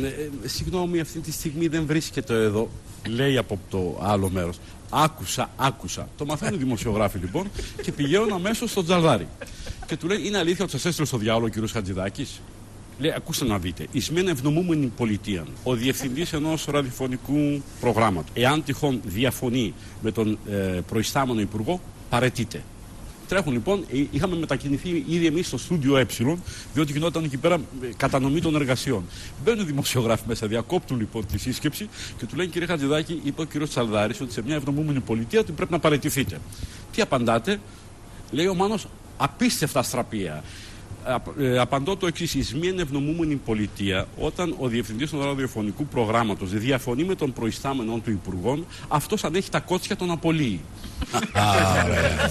συγγνώμη, αυτή τη στιγμή δεν βρίσκεται εδώ, λέει από το άλλο μέρος. Άκουσα, άκουσα. Το μαθαίνουν οι δημοσιογράφοι λοιπόν και πηγαίνουν αμέσως στο Τζαλδάρι. Και του λέει: Είναι αλήθεια ότι σας έστειλε στο διάλογο ο κ. Χατζηδάκης; Λέει: Ακούστε να δείτε. Ει μια ευνομούμενη πολιτεία, ο διευθυντής ενός ραδιοφωνικού προγράμματος, εάν τυχόν διαφωνεί με τον ε, προϊστάμενο υπουργό, παρετείται. Τρέχουν λοιπόν, ε, είχαμε μετακινηθεί ήδη εμείς στο στούντιο Ε, διότι γινόταν εκεί πέρα ε, κατανομή των εργασιών. Μπαίνουν οι δημοσιογράφοι μέσα, διακόπτουν λοιπόν τη σύσκεψη και του λένε: Κύριε Χατζηδάκη, είπε ο κύριος Τσαλδάρης ότι σε μια ευνομούμενη πολιτεία ότι πρέπει να παρετηθείτε. Τι απαντάτε, λέει ο Μάνος, απίστευτα στραπία. Απ- ε, απαντώ το εξής: Ει μια ευνομούμενη πολιτεία, όταν ο διευθυντής του ραδιοφωνικού προγράμματος διαφωνεί με τον προϊστάμενο του υπουργών, αυτός αν έχει τα κότσια τον απολύει. Α, ωραία.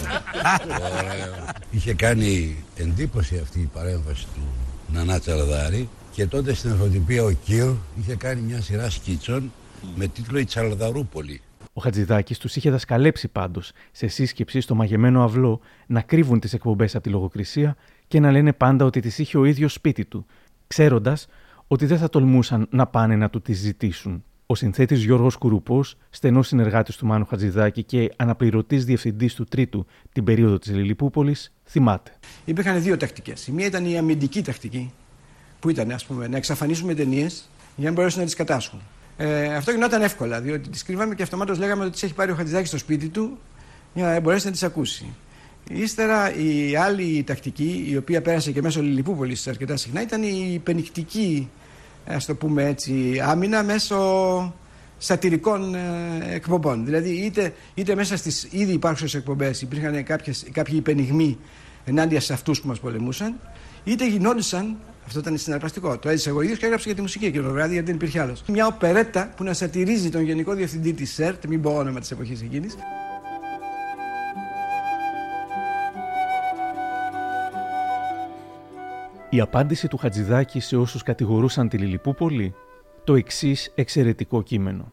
Ωραία. Είχε κάνει εντύπωση αυτή η παρέμβαση του Νανά Τσαλδάρη και τότε στην εφωτιπία ο Κύρ είχε κάνει μια σειρά σκίτσων με τίτλο «Η Τσαλδαρούπολη». Ο Χατζηδάκης τους είχε δασκαλέψει πάντως σε σύσκεψη στο μαγεμένο αυλό να κρύβουν τις εκπομπές από τη λογοκρισία και να λένε πάντα ότι τι είχε ο ίδιος σπίτι του, ξέροντας ότι δεν θα τολμούσαν να πάνε να του τις ζητήσουν. Ο συνθέτης Γιώργος Κουρουπός, στενός συνεργάτης του Μάνου Χατζηδάκη και αναπληρωτής διευθυντής του Τρίτου την περίοδο της Λιλιπούπολης, θυμάται. Υπήρχαν δύο τακτικές. Η μία ήταν η αμυντική τακτική, που ήταν ας πούμε, να εξαφανίσουμε ταινίες για να μπορέσουν να τις κατάσχουν. Ε, αυτό γινόταν εύκολα, διότι τις κρύβαμε και αυτομάτως λέγαμε ότι τις έχει πάρει ο Χατζηδάκης στο σπίτι του για να μπορέσει να τις ακούσει. Ύστερα η άλλη τακτική, η οποία πέρασε και μέσω Λιλιπούπολη αρκετά συχνά, ήταν η υπενικτική, ας το πούμε έτσι, άμυνα μέσω σατυρικών ε, εκπομπών. Δηλαδή, είτε, είτε μέσα στις ήδη υπάρχουσες εκπομπές υπήρχαν κάποιες, κάποιοι υπενιγμοί ενάντια σε αυτούς που μας πολεμούσαν, είτε γινόντουσαν. Αυτό ήταν συναρπαστικό. Το έζησε εγώ ίδιος και έγραψε για τη μουσική εκείνο το βράδυ, γιατί δεν υπήρχε άλλος. Μια οπερέτα που να σατυρίζει τον γενικό διευθυντή της ΣΕΡΤ, μην πω όνομα της εποχής εκείνης. Η απάντηση του Χατζηδάκη σε όσους κατηγορούσαν τη Λιλιπούπολη, το εξής εξαιρετικό κείμενο.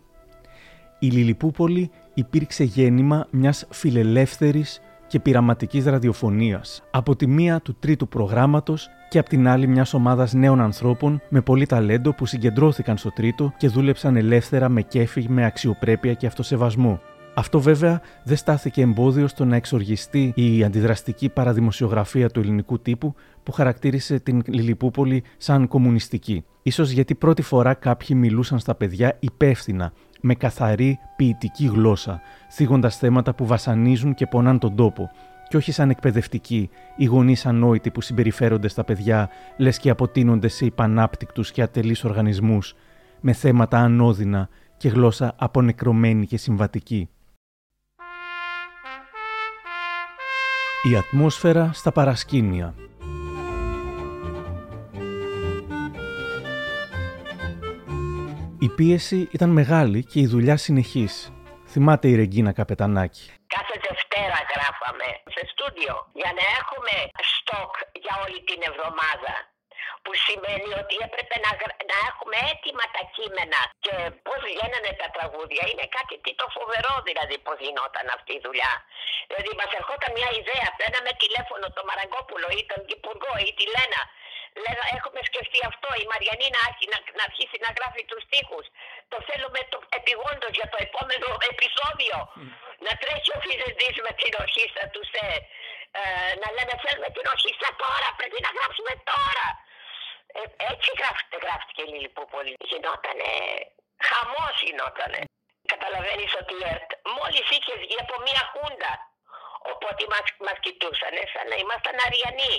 Η Λιλιπούπολη υπήρξε γέννημα μιας φιλελεύθερης και πειραματικής ραδιοφωνίας, από τη μία του τρίτου προγράμματος και από την άλλη μιας ομάδας νέων ανθρώπων με πολύ ταλέντο που συγκεντρώθηκαν στο τρίτο και δούλεψαν ελεύθερα με κέφι, με αξιοπρέπεια και αυτοσεβασμό. Αυτό βέβαια δεν στάθηκε εμπόδιο στο να εξοργιστεί η αντιδραστική παραδημοσιογραφία του ελληνικού τύπου που χαρακτήρισε την Λιλιπούπολη σαν κομμουνιστική. Ίσως γιατί πρώτη φορά κάποιοι μιλούσαν στα παιδιά υπεύθυνα, με καθαρή ποιητική γλώσσα, θίγοντας θέματα που βασανίζουν και πονάν τον τόπο, και όχι σαν εκπαιδευτικοί ή γονείς ανόητοι που συμπεριφέρονται στα παιδιά, λες και αποτείνονται σε υπανάπτυκτους και ατελείς οργανισμούς, με θέματα ανώδυνα και γλώσσα απονεκρωμένη και συμβατική. Η ατμόσφαιρα στα παρασκήνια Η πίεση ήταν μεγάλη και η δουλειά συνεχής. Θυμάται η Ρεγκίνα Καπετανάκη. Κάθε Δευτέρα γράφαμε σε στούντιο για να έχουμε στόκ για όλη την εβδομάδα. Που σημαίνει ότι έπρεπε να, να έχουμε έτοιμα τα κείμενα και πώς βγαίνανε τα τραγούδια. Είναι κάτι τι το φοβερό δηλαδή πώς γινόταν αυτή η δουλειά. Δηλαδή μας ερχόταν μια ιδέα, παίρναμε τηλέφωνο τον Μαραγκόπουλο ή τον Υπουργό ή τη Λένα Λέγα, έχουμε σκεφτεί αυτό, η Μαριανή να, να, να αρχίσει να γράφει τους στίχους. Το θέλουμε το, επιγόντως για το επόμενο επεισόδιο. Να τρέχει ο Φιζεντής με την ορχήστρα του σε, ε, να λένε θέλουμε την ορχήστρα τώρα, πρέπει να γράψουμε τώρα. Ε, έτσι γράφτηκε, γράφτηκε η Λιλιπούπολη. Γινότανε, χαμός γινότανε. Καταλαβαίνεις ότι η ΕΡΤ μόλις είχες βγει από μια χούντα. Οπότε μας, μας κοιτούσαν σαν να ήμασταν αριανοί.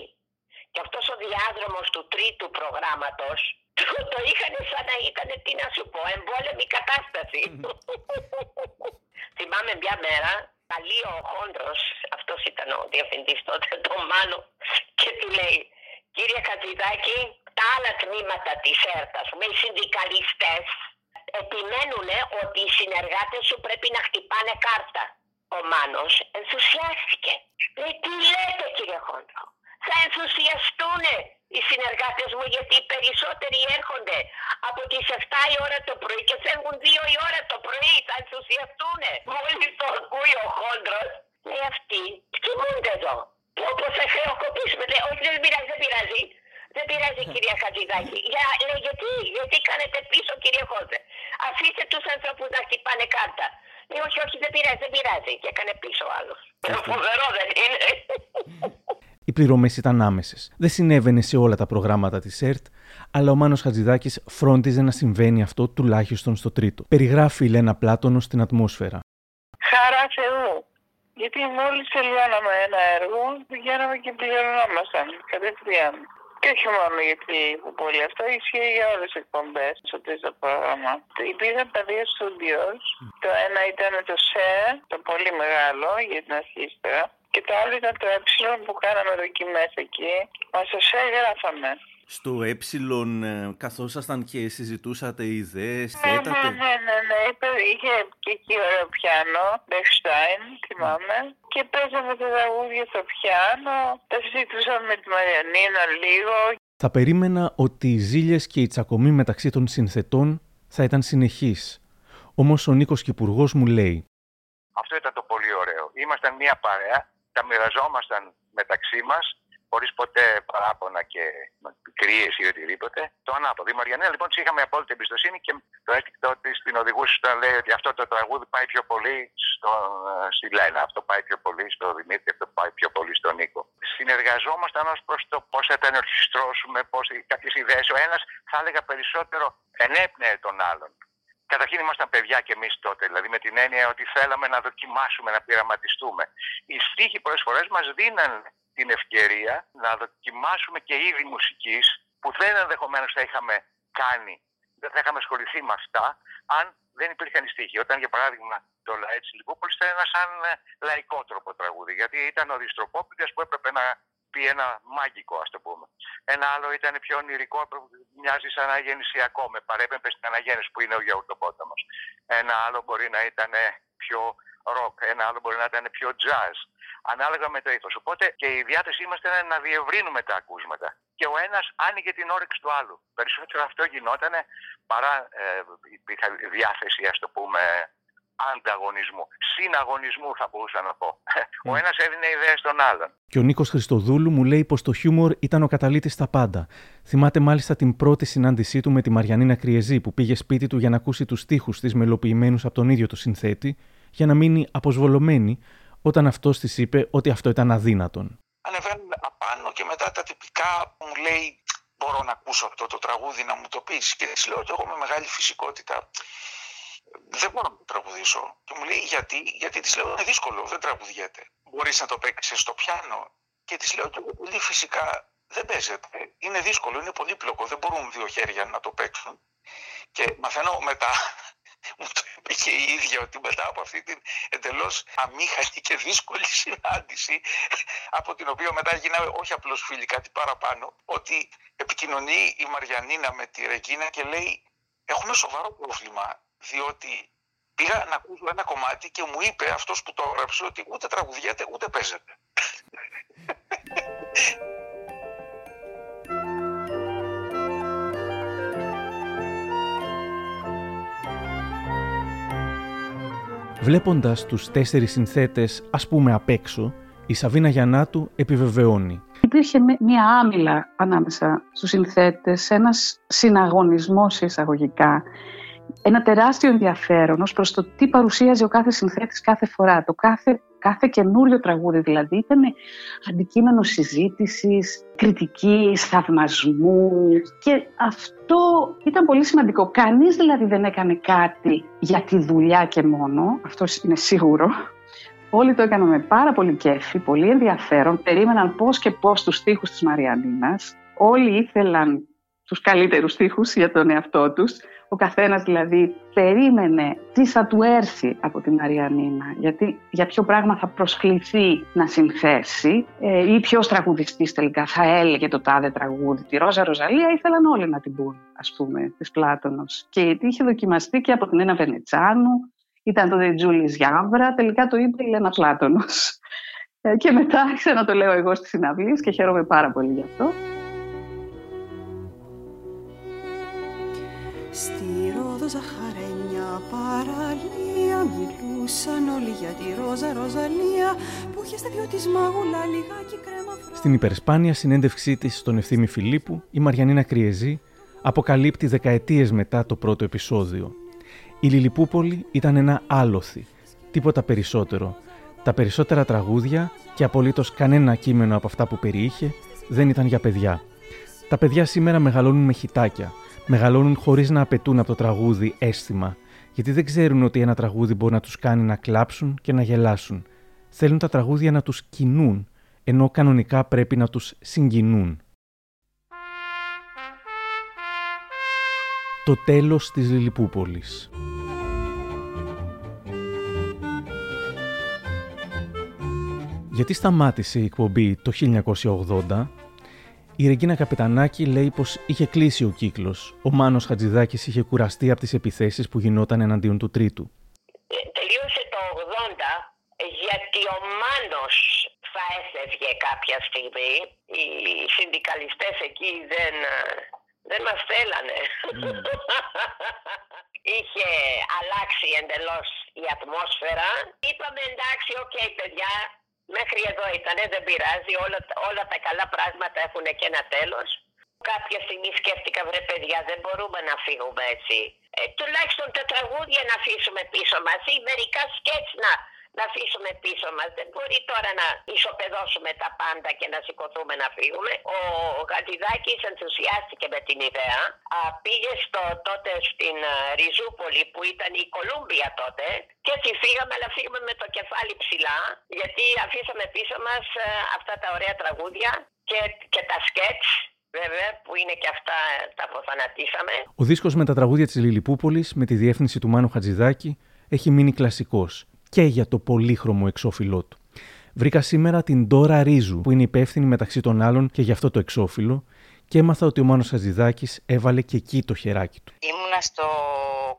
Και αυτός ο διάδρομος του τρίτου προγράμματος το, το είχαν σαν να ήταν, τι να σου πω, εμπόλεμη κατάσταση. Θυμάμαι μια μέρα, καλεί ο Χόντρος, αυτός ήταν ο διευθυντής τότε, τον Μάνο, και του λέει, κύριε Χατζηδάκη, τα άλλα τμήματα της ΕΡΤ, ας πούμε, οι συνδικαλιστές, επιμένουν ότι οι συνεργάτες σου πρέπει να χτυπάνε κάρτα. Ο Μάνος ενθουσιάστηκε. Λέει, τι λέτε κύριε Χόντρο; Θα ενθουσιαστούν οι συνεργάτες μου γιατί οι περισσότεροι έρχονται από τις 7 η ώρα το πρωί και φεύγουν 2 η ώρα το πρωί, θα ενθουσιαστούν. Μόλις το ακούει ο Χόντρος, λέει αυτοί, κοιμούνται εδώ. Όπως θα χρεοκοπήσουμε, λέει, όχι δεν πειράζει, δεν πειράζει. Δεν πειράζει κυρία Χατζηδάκη. Για, λέει, γιατί, γιατί κάνετε πίσω κύριε Χόντρε. Αφήστε τους ανθρώπους να χτυπάνε κάρτα. Λέει, όχι, όχι, δεν πειράζει, δεν πειράζει. Και έκανε πίσω άλλος. Φοβερό δεν είναι. Οι πληρωμές ήταν άμεσες. Δεν συνέβαινε σε όλα τα προγράμματα της ΕΡΤ, αλλά ο Μάνος Χατζηδάκης φρόντιζε να συμβαίνει αυτό τουλάχιστον στο τρίτο. Περιγράφει η Λένα Πλάτωνο στην ατμόσφαιρα. Χαρά Θεού. Γιατί μόλις τελειώναμε ένα έργο, πηγαίναμε και πληρωνόμασταν κατευθείαν. Και όχι μόνο γιατί πολύ αυτό ισχύει για όλες τις εκπομπές στο τρίτο πρόγραμμα. Υπήρχαν τα δύο στούντιος. Το ένα ήταν το ΣΕ, το πολύ μεγάλο για την αρχίστρα. Και το άλλο ήταν το ε που κάναμε δοκιμές εκεί. Μας το έγραφαμε. Στο ε, καθόσασταν και συζητούσατε ιδέες, ναι, θέτατε. Ναι, ναι, ναι, ναι. Είχε και εκεί ωραίο πιάνο, Μπεχστάιν, θυμάμαι. Και παίζαμε τα τραγούδια στο πιάνο. Τα συζητούσαμε με τη Μαριανίνα λίγο. Θα περίμενα ότι οι ζήλιες και οι τσακωμοί μεταξύ των συνθετών θα ήταν συνεχείς. Όμως ο Νίκος Κυπουργός μου λέει Αυτό ήταν το πολύ ωραίο. Ήμασταν μια παρέα τα μοιραζόμασταν μεταξύ μας, χωρίς ποτέ παράπονα και κρύες ή οτιδήποτε. Το ανάποδο. Η Μαριανέλα λοιπόν της είχαμε απόλυτη εμπιστοσύνη και το έστεικτο ότι την οδηγούσε όταν λέει ότι αυτό το τραγούδι πάει πιο πολύ στο, στη Λένα, αυτό πάει πιο πολύ στο Δημήτρη, αυτό πάει πιο πολύ στον Νίκο. Συνεργαζόμασταν ως προς το πώς θα τα ενορχιστρώσουμε, πώς κάποιες ιδέες. Ο ένας θα έλεγα περισσότερο ενέπνεε τον άλλον. Καταρχήν ήμασταν παιδιά και εμείς τότε, δηλαδή με την έννοια ότι θέλαμε να δοκιμάσουμε, να πειραματιστούμε. Οι στίχοι πολλές φορές μας δίναν την ευκαιρία να δοκιμάσουμε και είδη μουσικής που δεν ενδεχομένως θα είχαμε κάνει, δεν θα είχαμε ασχοληθεί με αυτά, αν δεν υπήρχαν οι στίχοι. Όταν για παράδειγμα το ΛΑΕ της Λιβούπολης ήταν ένα σαν λαϊκό τρόπο τραγούδι, γιατί ήταν ο Διστροπόπητε που έπρεπε να πει ένα μάγικο, ας το πούμε. Ένα άλλο ήταν πιο ονειρικό, μοιάζει σαν αναγεννησιακό, με παρέπεμπες στην αναγέννηση που είναι ο Γιαουρτοπόταμο. Ένα άλλο μπορεί να ήταν πιο ροκ, ένα άλλο μπορεί να ήταν πιο jazz, ανάλογα με το ήθο. Οπότε και η διάθεσή μας ήταν να διευρύνουμε τα ακούσματα. Και ο ένας άνοιγε την όρεξη του άλλου. Περισσότερο αυτό γινόταν παρά ε, υπήρχε διάθεση, ας το πούμε, ανταγωνισμού. Συναγωνισμού θα μπορούσα να πω. Ο ένας έδινε ιδέες στον άλλον. Και ο Νίκος Χριστοδούλου μου λέει πως το χιούμορ ήταν ο καταλήτης στα πάντα. Θυμάται μάλιστα την πρώτη συνάντησή του με τη Μαριανίνα Κριεζή που πήγε σπίτι του για να ακούσει τους στίχους της μελοποιημένους από τον ίδιο το συνθέτη για να μείνει αποσβολωμένη όταν αυτός της είπε ότι αυτό ήταν αδύνατον. Ανεβαίνουν απάνω και μετά τα τυπικά μου λέει μπορώ να ακούσω αυτό το τραγούδι να μου το πεις και της λέω ότι εγώ με μεγάλη φυσικότητα δεν μπορώ να το τραγουδήσω. Και μου λέει γιατί, γιατί της λέω είναι δύσκολο, δεν τραγουδιέται. Μπορείς να το παίξεις στο πιάνο. Και της λέω ότι εγώ πολύ φυσικά δεν παίζεται. Είναι δύσκολο, είναι πολύπλοκο, δεν μπορούν δύο χέρια να το παίξουν. Και μαθαίνω μετά, μου το είπε και η ίδια ότι μετά από αυτή την εντελώς αμήχανη και δύσκολη συνάντηση, από την οποία μετά γίναμε όχι απλώς φίλοι, κάτι παραπάνω, ότι επικοινωνεί η Μαριανίνα με τη Ρεγκίνα και λέει: Έχουμε σοβαρό πρόβλημα, διότι πήγα να ακούσω ένα κομμάτι και μου είπε αυτός που το έγραψε ότι ούτε τραγουδιέται ούτε παίζεται. Βλέποντας τους τέσσερις συνθέτες, ας πούμε απ' έξω, η Σαβίνα Γιαννάτου επιβεβαιώνει. Υπήρχε μία άμυλα ανάμεσα στους συνθέτες, ένας συναγωνισμός εισαγωγικά, ένα τεράστιο ενδιαφέρον ως προς το τι παρουσίαζε ο κάθε συνθέτης κάθε φορά. Το κάθε, κάθε καινούριο τραγούδι δηλαδή ήταν αντικείμενο συζήτησης, κριτικής, θαυμασμού και αυτό ήταν πολύ σημαντικό. Κανείς δηλαδή δεν έκανε κάτι για τη δουλειά και μόνο, αυτό είναι σίγουρο. Όλοι το έκαναν με πάρα πολύ κέφι, πολύ ενδιαφέρον, περίμεναν πώς και πώς τους στίχους της Μαριανίνας. Όλοι ήθελαν τους καλύτερους στίχους για τον εαυτό τους. Ο καθένας δηλαδή περίμενε τι θα του έρθει από την Μαριανίνα, γιατί για ποιο πράγμα θα προσκληθεί να συνθέσει ε, ή ποιος τραγουδιστής τελικά θα έλεγε το τάδε τραγούδι. Τη Ρόζα Ροζαλία ήθελαν όλοι να την πούν, ας πούμε, της Πλάτωνος. Και είχε δοκιμαστεί και από την Ένα Βενετσάνου, ήταν το Τζούλης Γιάβρα, τελικά το είπε η Λένα Πλάτωνος. Ε, και μετά άρχισα να το λέω εγώ στις συναυλίες και χαίρομαι πάρα πολύ γι' αυτό. Στη Ρόδο Ζαχαρένια παραλία Μιλούσαν όλοι για τη Ρόζα Ροζαλία Που είχε στα δυο της μάγουλα λιγάκι κρέμα Στην υπερσπάνια συνέντευξή της στον Ευθύμη Φιλίππου η Μαριανίνα Κριεζή αποκαλύπτει δεκαετίες μετά το πρώτο επεισόδιο. Η Λιλιπούπολη ήταν ένα άλοθη, τίποτα περισσότερο. Τα περισσότερα τραγούδια και απολύτως κανένα κείμενο από αυτά που περιείχε δεν ήταν για παιδιά. Τα παιδιά σήμερα μεγαλώνουν με χιτάκια, μεγαλώνουν χωρίς να απαιτούν από το τραγούδι αίσθημα, γιατί δεν ξέρουν ότι ένα τραγούδι μπορεί να τους κάνει να κλάψουν και να γελάσουν. Θέλουν τα τραγούδια να τους κινούν, ενώ κανονικά πρέπει να τους συγκινούν. Το τέλος της Λιλιπούπολης Γιατί σταμάτησε η εκπομπή το 1980 η Ρεγκίνα Καπετανάκη λέει πως είχε κλείσει ο κύκλος. Ο Μάνος Χατζηδάκης είχε κουραστεί από τις επιθέσεις που γινόταν εναντίον του Τρίτου. Ε, τελείωσε το 80 γιατί ο Μάνος θα έφευγε κάποια στιγμή. Οι συνδικαλιστές εκεί δεν, δεν μας θέλανε. Μμ. Είχε αλλάξει εντελώς η ατμόσφαιρα. Είπαμε εντάξει, OK okay, παιδιά, Μέχρι εδώ ήταν, δεν πειράζει, όλα, όλα τα καλά πράγματα έχουν και ένα τέλος. Κάποια στιγμή σκέφτηκα, βρε παιδιά, δεν μπορούμε να φύγουμε έτσι. Ε, τουλάχιστον τα τραγούδια να αφήσουμε πίσω μας ή μερικά σκέτς να, να αφήσουμε πίσω μας. Δεν μπορεί τώρα να ισοπεδώσουμε τα πάντα και να σηκωθούμε να φύγουμε. Ο Γαντιδάκης ενθουσιάστηκε με την ιδέα. Α, πήγε στο, τότε στην Ριζούπολη που ήταν η Κολούμπια τότε και έτσι φύγαμε, αλλά φύγαμε με το κεφάλι ψηλά γιατί αφήσαμε πίσω μας αυτά τα ωραία τραγούδια και, και τα σκέτς Βέβαια, που είναι και αυτά τα αποθανατήσαμε. Ο δίσκος με τα τραγούδια της Λιλιπούπολης με τη διεύθυνση του Μάνου Χατζηδάκη έχει μείνει κλασικός και για το πολύχρωμο εξώφυλλό του. Βρήκα σήμερα την Ντόρα Ρίζου, που είναι υπεύθυνη μεταξύ των άλλων και για αυτό το εξώφυλλο, και έμαθα ότι ο Μάνος Αζηδάκης έβαλε και εκεί το χεράκι του. Ήμουνα στο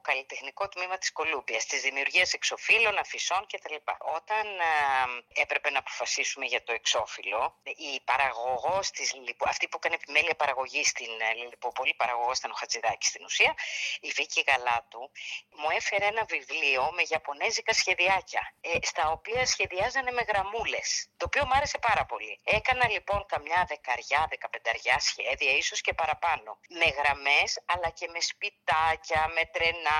καλλιτεχνικό τμήμα της Κολούμπιας, της δημιουργίας εξοφύλων, αφισών κτλ. Όταν ε, έπρεπε να αποφασίσουμε για το εξώφυλλο, η παραγωγός της αυτή που έκανε επιμέλεια παραγωγή στην ε, Λιλιποπολή, παραγωγός ήταν ο Χατζηδάκης στην ουσία, η Βίκη Γαλάτου, μου έφερε ένα βιβλίο με γιαπωνέζικα σχεδιάκια, ε, στα οποία σχεδιάζανε με γραμμούλες, το οποίο μου άρεσε πάρα πολύ. Έκανα λοιπόν καμιά δεκαριά, δεκαπενταριά σχέδια, ίσως και παραπάνω, με γραμμές αλλά και με σπιτάκια, με τρενάκια,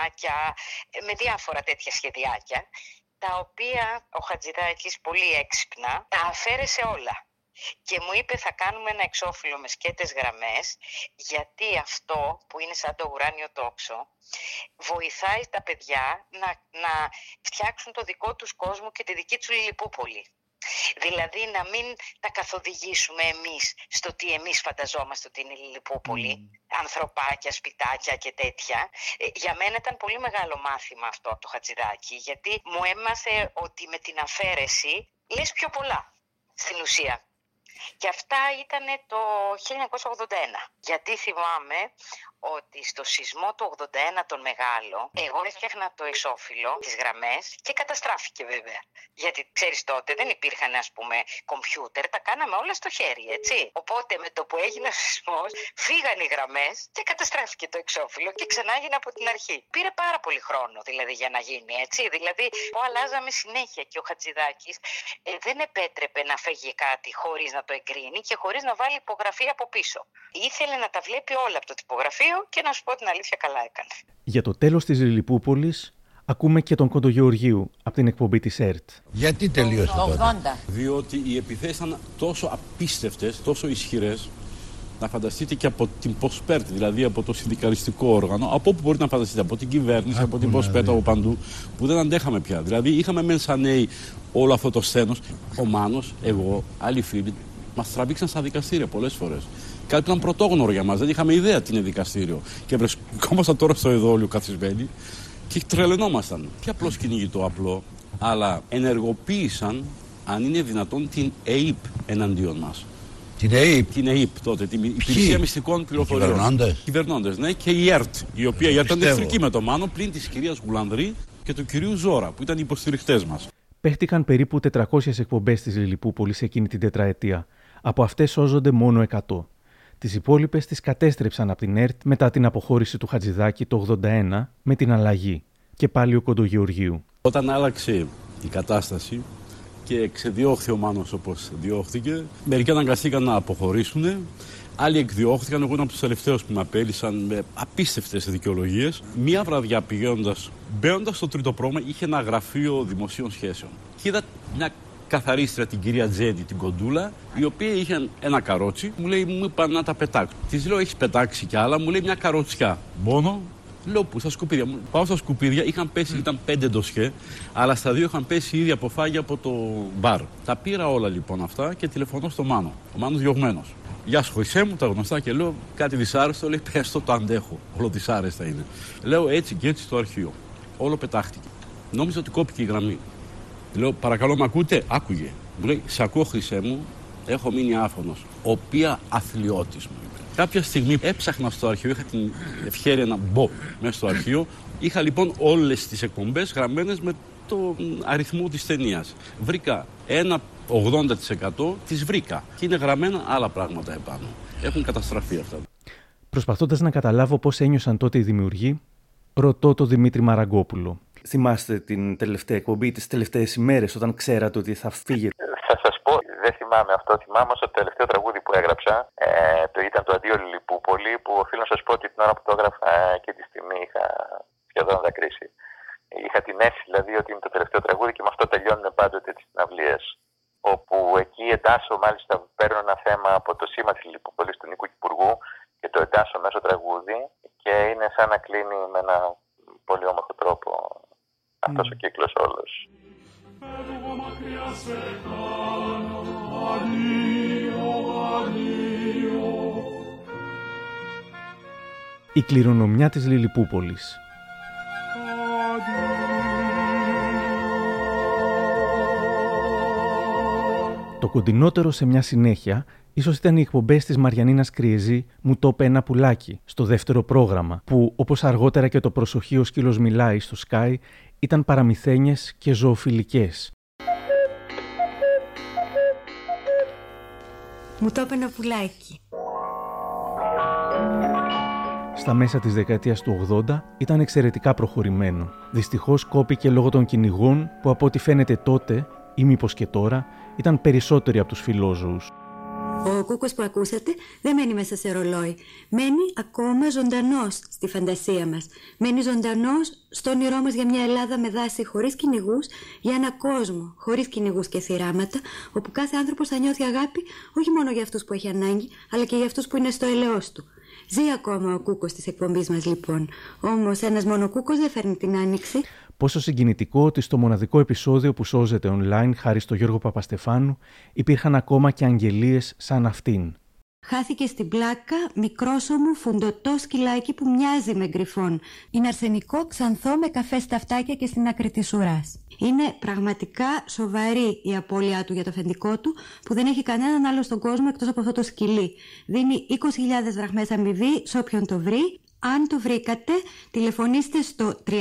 ε, με διάφορα τέτοια σχεδιάκια, τα τα οποία ο Χατζηδάκης πολύ έξυπνα τα αφαίρεσε όλα. Και μου είπε θα κάνουμε ένα εξώφυλλο με σκέτες γραμμές γιατί αυτό που είναι σαν το ουράνιο τόξο βοηθάει τα παιδιά να, να φτιάξουν το δικό τους κόσμο και τη δική τους λιλιπούπολη. Δηλαδή να μην τα καθοδηγήσουμε εμείς στο τι εμείς φανταζόμαστε ότι είναι η Λιλιπούπολη, ανθρωπάκια, σπιτάκια και τέτοια. Ε, Για μένα ήταν πολύ μεγάλο μάθημα αυτό από το Χατζηδάκι, γιατί μου έμαθε ότι με την αφαίρεση λες πιο πολλά στην ουσία. Και αυτά ήταν το 1981. Γιατί θυμάμαι ότι στο σεισμό του 81 τον μεγάλο, εγώ έφτιαχνα το εσώφυλλο, τις γραμμές και καταστράφηκε βέβαια. Γιατί ξέρεις τότε δεν υπήρχαν ας πούμε κομπιούτερ, τα κάναμε όλα στο χέρι, έτσι. Οπότε με το που έγινε ο σεισμός, φύγαν οι γραμμές και καταστράφηκε το εξώφυλλο και ξανά έγινε από την αρχή. Πήρε πάρα πολύ χρόνο δηλαδή για να γίνει, έτσι. Δηλαδή, που αλλάζαμε συνέχεια και ο Χατζηδάκης ε, δεν επέτρεπε να φέγει κάτι χωρίς να το εγκρίνει και χωρίς να βάλει υπογραφή από πίσω. Ήθελε να τα βλέπει όλα από το τυπογραφείο και να σου πω την αλήθεια καλά έκανε. Για το τέλος της Λιλιπούπολης ακούμε και τον Κοντογεωργίου από την εκπομπή της ΕΡΤ. Γιατί τελείωσε τότε; Διότι οι επιθέσεις ήταν τόσο απίστευτες, τόσο ισχυρές, να φανταστείτε και από την Ποσπέρτη, δηλαδή από το συνδικαλιστικό όργανο, από όπου μπορείτε να φανταστείτε, από την κυβέρνηση, από την Ποσπέρτη, από παντού, που δεν αντέχαμε πια. Δηλαδή είχαμε μεν σαν νέοι όλο αυτό το σθένος, ο Μάνος, εγώ, άλλοι φίλοι, μας τραβήξαν στα δικαστήρια πολλές φορές. Κάτι που ήταν πρωτόγνωρο για μας, δεν είχαμε ιδέα τι είναι δικαστήριο. Και βρισκόμασταν τώρα στο εδόλιο καθισμένοι και τρελαινόμασταν. Και απλώς κυνηγητό απλό, αλλά ενεργοποίησαν, αν είναι δυνατόν, την ΕΕΠ εναντίον μας. Την ΕΕΠ. Την ΕΕΠ τότε, την Υπηρεσία Μυστικών Πληροφοριών. κυβερνώντες; Κυβερνώντες, ναι, και η ΕΡΤ, η οποία η ΕΡΤ ήταν πιστεύω. εχθρική με το Μάνο, πλην της κυρίας Γουλανδρή και του κυρίου Ζώρα, που ήταν οι υποστηριχτές μας. Παίχτηκαν περίπου 400 εκπομπές της Λιλιπούπολης εκείνη την τετραετία. Από αυτές σώζονται μόνο 100. Τις υπόλοιπες τις κατέστρεψαν από την ΕΡΤ μετά την αποχώρηση του Χατζηδάκη το 81 με την αλλαγή. Και πάλι ο Κοντογεωργίου. Όταν άλλαξε η κατάσταση και ξεδιώχθη ο Μάνος όπως διώχθηκε, μερικοί αναγκαστήκαν να αποχωρήσουν, άλλοι εκδιώχθηκαν. Εγώ ήμουν από τους τελευταίους που με απέλησαν με απίστευτες δικαιολογίες. Μία βραδιά πηγαίνοντας, μπαίνοντας στο τρίτο πρόγραμμα, είχε ένα γραφείο δημοσίων σχέσεων. Και είδα μια καθαρίστρια την κυρία Τζέντη, την κοντούλα, η οποία είχε ένα καρότσι. Μου λέει, μου είπα να τα πετάξω. Της λέω, έχεις πετάξει κι άλλα, μου λέει μια καροτσιά. Μόνο; Λέω που, στα σκουπίδια. Μου- Πάω στα σκουπίδια, είχαν πέσει, ήταν πέντε ντοσιέ, αλλά στα δύο είχαν πέσει ήδη αποφάγια από το μπαρ. Τα πήρα όλα λοιπόν αυτά και τηλεφωνώ στο Μάνο. Ο Μάνος διωγμένος. Γεια σου, Χρυσέ μου, τα γνωστά και λέω κάτι δυσάρεστο. Λέει, πες το, το αντέχω. Όλο δυσάρεστα είναι. Λέω έτσι και έτσι στο αρχείο. Όλο πετάχτηκε. Νόμιζα ότι κόπηκε η γραμμή. Λέω, παρακαλώ, με ακούτε; Άκουγε. Μου λέει, σε ακούω, Χρυσέ μου, έχω μείνει άφωνος. Οποία αθλειώτης μου είπε. Κάποια στιγμή έψαχνα στο αρχείο, είχα την ευχαίρεια να μπω μέσα στο αρχείο. Είχα λοιπόν όλες τις εκπομπές γραμμένες με το αριθμό της ταινίας. Βρήκα ένα 80% τις βρήκα και είναι γραμμένα άλλα πράγματα επάνω. Έχουν καταστραφεί αυτά. Προσπαθώντας να καταλάβω πώς ένιωσαν τότε οι δημιουργοί, ρωτώ τον Δημήτρη Μαραγκόπουλο. Θυμάστε την τελευταία εκπομπή, τις τελευταίες ημέρες, όταν ξέρατε ότι θα φύγετε; Θα σας πω, δεν θυμάμαι αυτό. Θυμάμαι στο τελευταίο τραγούδι που έγραψα. Ε, το ήταν το Αντίο Λιλιπούπολη, που οφείλω να σας πω ότι την ώρα που το έγραφα ε, και τη στιγμή είχα σχεδόν δακρύσει. Είχα την αίσθηση δηλαδή ότι είναι το τελευταίο τραγούδι και με αυτό τελειώνουν πάντοτε τις συναυλίες. Όπου εκεί εντάσσω, μάλιστα παίρνω ένα θέμα από το σήμα της Λιλιπούπολης του Νίκου Κυπουργού και το εντάσσω μέσω τραγούδι και είναι σαν να κλείνει με ένα πολύ όμορφο τρόπο αυτός ο κύκλος όλος. Η κληρονομιά της Λιλιπούπολης. Το κοντινότερο σε μια συνέχεια ίσως ήταν οι εκπομπές της Μαριανίνας Κριεζή «Μου το είπε ένα πουλάκι» στο δεύτερο πρόγραμμα, που όπως αργότερα και το προσοχείο σκύλος μιλάει στο Sky ήταν παραμυθένιες και ζωοφιλικές. Μου το είπε ένα πουλάκι. Στα μέσα της δεκαετίας του 80 ήταν εξαιρετικά προχωρημένο. Δυστυχώς κόπηκε λόγω των κυνηγών που από ό,τι φαίνεται τότε ή μήπως και τώρα ήταν περισσότεροι από τους φιλόζωους. Ο κούκος που ακούσατε δεν μένει μέσα σε ρολόι. Μένει ακόμα ζωντανός στη φαντασία μας. Μένει ζωντανός στο όνειρό μας για μια Ελλάδα με δάση χωρίς κυνηγούς, για ένα κόσμο χωρίς κυνηγούς και θυράματα, όπου κάθε άνθρωπος θα νιώθει αγάπη όχι μόνο για αυτούς που έχει ανάγκη, αλλά και για αυτούς που είναι στο ελαιός του. Ζει ακόμα ο κούκος της εκπομπής μας λοιπόν. Όμως ένας μόνο κούκος δεν φέρνει την άνοιξη. Πόσο συγκινητικό ότι στο μοναδικό επεισόδιο που σώζεται online χάρη στο Γιώργο Παπαστεφάνου υπήρχαν ακόμα και αγγελίες σαν αυτήν. Χάθηκε στην πλάκα μικρόσωμο φουντωτό σκυλάκι που μοιάζει με γκριφόν. Είναι αρσενικό ξανθό με καφέ στα αυτάκια και στην άκρη της ουράς. Είναι πραγματικά σοβαρή η απώλειά του για το αφεντικό του που δεν έχει κανέναν άλλο στον κόσμο εκτός από αυτό το σκυλί. Δίνει 20.000 δραχμές αμοιβή σε όποιον το βρει αν το βρήκατε, τηλεφωνήστε στο 32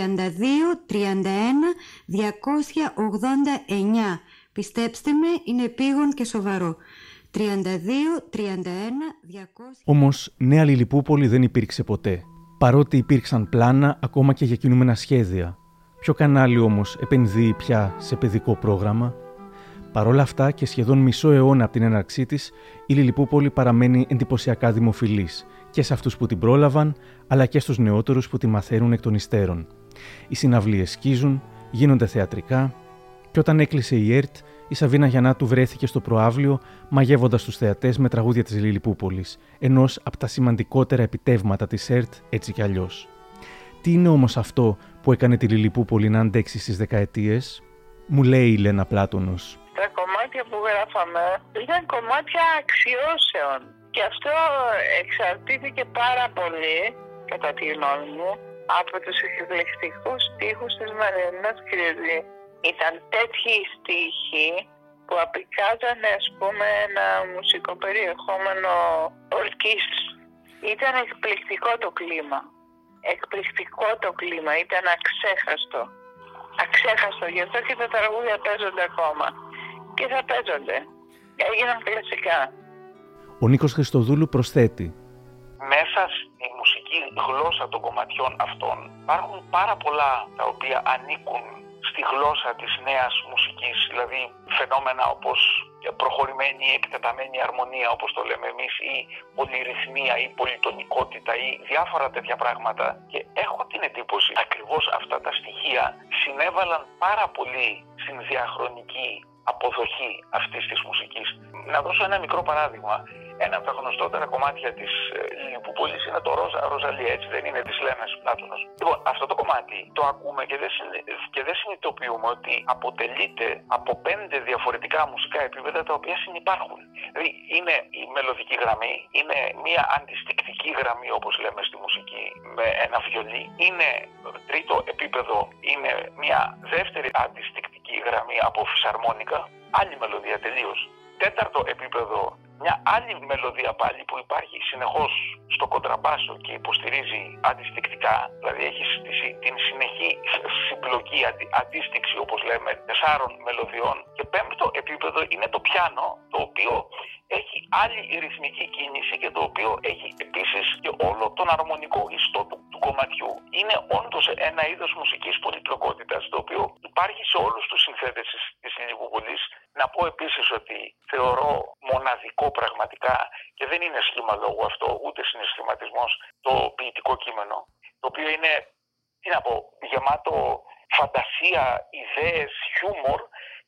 31 289. Πιστέψτε με, είναι επίγον και σοβαρό. 32 31 200. Όμως, νέα Λιλιπούπολη δεν υπήρξε ποτέ. Παρότι υπήρξαν πλάνα ακόμα και για κινούμενα σχέδια. Ποιο κανάλι όμως επενδύει πια σε παιδικό πρόγραμμα; Παρ' όλα αυτά και σχεδόν μισό αιώνα από την έναρξή της, η Λιλιπούπολη παραμένει εντυπωσιακά δημοφιλής και σε αυτούς που την πρόλαβαν, αλλά και στους νεότερους που τη μαθαίνουν εκ των υστέρων. Οι συναυλίες σκίζουν, γίνονται θεατρικά και όταν έκλεισε η ΕΡΤ, η Σαβίνα Γιαννάτου βρέθηκε στο προάβλιο μαγεύοντας τους θεατές με τραγούδια της Λιλιπούπολης, ενός από τα σημαντικότερα επιτεύγματα της ΕΡΤ έτσι κι αλλιώς. Τι είναι όμως αυτό που έκανε τη Λιλιπούπολη να αντέξει στις δεκαετίες, μου λέει η Λένα Πλάτωνος. Τα κομμάτια που γράφαμε ήταν κομμάτια αξιώσεων και αυτό εξαρτήθηκε πάρα πολύ, κατά τη γνώμη μου, από τους εκπληκτικούς στίχους της Μαριανάς Κρυζή. Ήταν τέτοιοι στίχοι που απεικάζανε, ας πούμε, ένα μουσικό περιεχόμενο ορκής. Ήταν εκπληκτικό το κλίμα. Εκπληκτικό το κλίμα. Ήταν αξέχαστο. Αξέχαστο. Γι' αυτό και τα τραγούδια παίζονται ακόμα. Και θα παίζονται. Έγιναν κλασικά. Ο Νίκος Χριστοδούλου προσθέτει. Μέσα στη μουσική γλώσσα των κομματιών αυτών υπάρχουν πάρα πολλά τα οποία ανήκουν στη γλώσσα της νέας μουσικής, δηλαδή φαινόμενα όπως προχωρημένη εκτεταμένη αρμονία όπως το λέμε εμείς ή πολυρυθμία ή πολυτονικότητα ή διάφορα τέτοια πράγματα. Και έχω την εντύπωση ακριβώς αυτά τα στοιχεία συνέβαλαν πάρα πολύ στην διαχρονική αποδοχή αυτής της μουσικής. Να δώσω ένα μικρό παράδειγμα. Ένα από τα γνωστότερα κομμάτια της ε, Λιπούπολη είναι το Ρόζα Ροζαλία, έτσι δεν είναι, της Λένα Πλάτωνος. Λοιπόν, αυτό το κομμάτι το ακούμε και δεν, και δεν συνειδητοποιούμε ότι αποτελείται από πέντε διαφορετικά μουσικά επίπεδα τα οποία συνεπάρχουν. Δηλαδή, είναι η μελωδική γραμμή, είναι μια αντιστικτική γραμμή, όπως λέμε στη μουσική, με ένα βιολί. Είναι τρίτο επίπεδο, είναι μια δεύτερη αντιστικτική γραμμή από φυσαρμόνικα, άλλη μελωδία τελείως. Τέταρτο επίπεδο μια άλλη μελωδία πάλι που υπάρχει συνεχώς στο κοντραμπάσο και υποστηρίζει αντιστικτικά, δηλαδή έχει την συνεχή συμπλοκή, αντίστοιξη όπως λέμε τεσσάρων μελωδιών και πέμπτο επίπεδο είναι το πιάνο το οποίο έχει άλλη ρυθμική κίνηση και το οποίο έχει επίσης και όλο τον αρμονικό ιστό του, του κομματιού. Είναι όντως ένα είδος μουσικής πολυπλοκότητας το οποίο υπάρχει σε όλους τους συνθέτες της Λιγουπολής. Να πω επίσης ότι θεωρώ μοναδικό πραγματικά και δεν είναι σχήμα λόγου αυτό ούτε συναισθηματισμός το ποιητικό κείμενο το οποίο είναι τι να πω, γεμάτο φαντασία, ιδέες, χιούμορ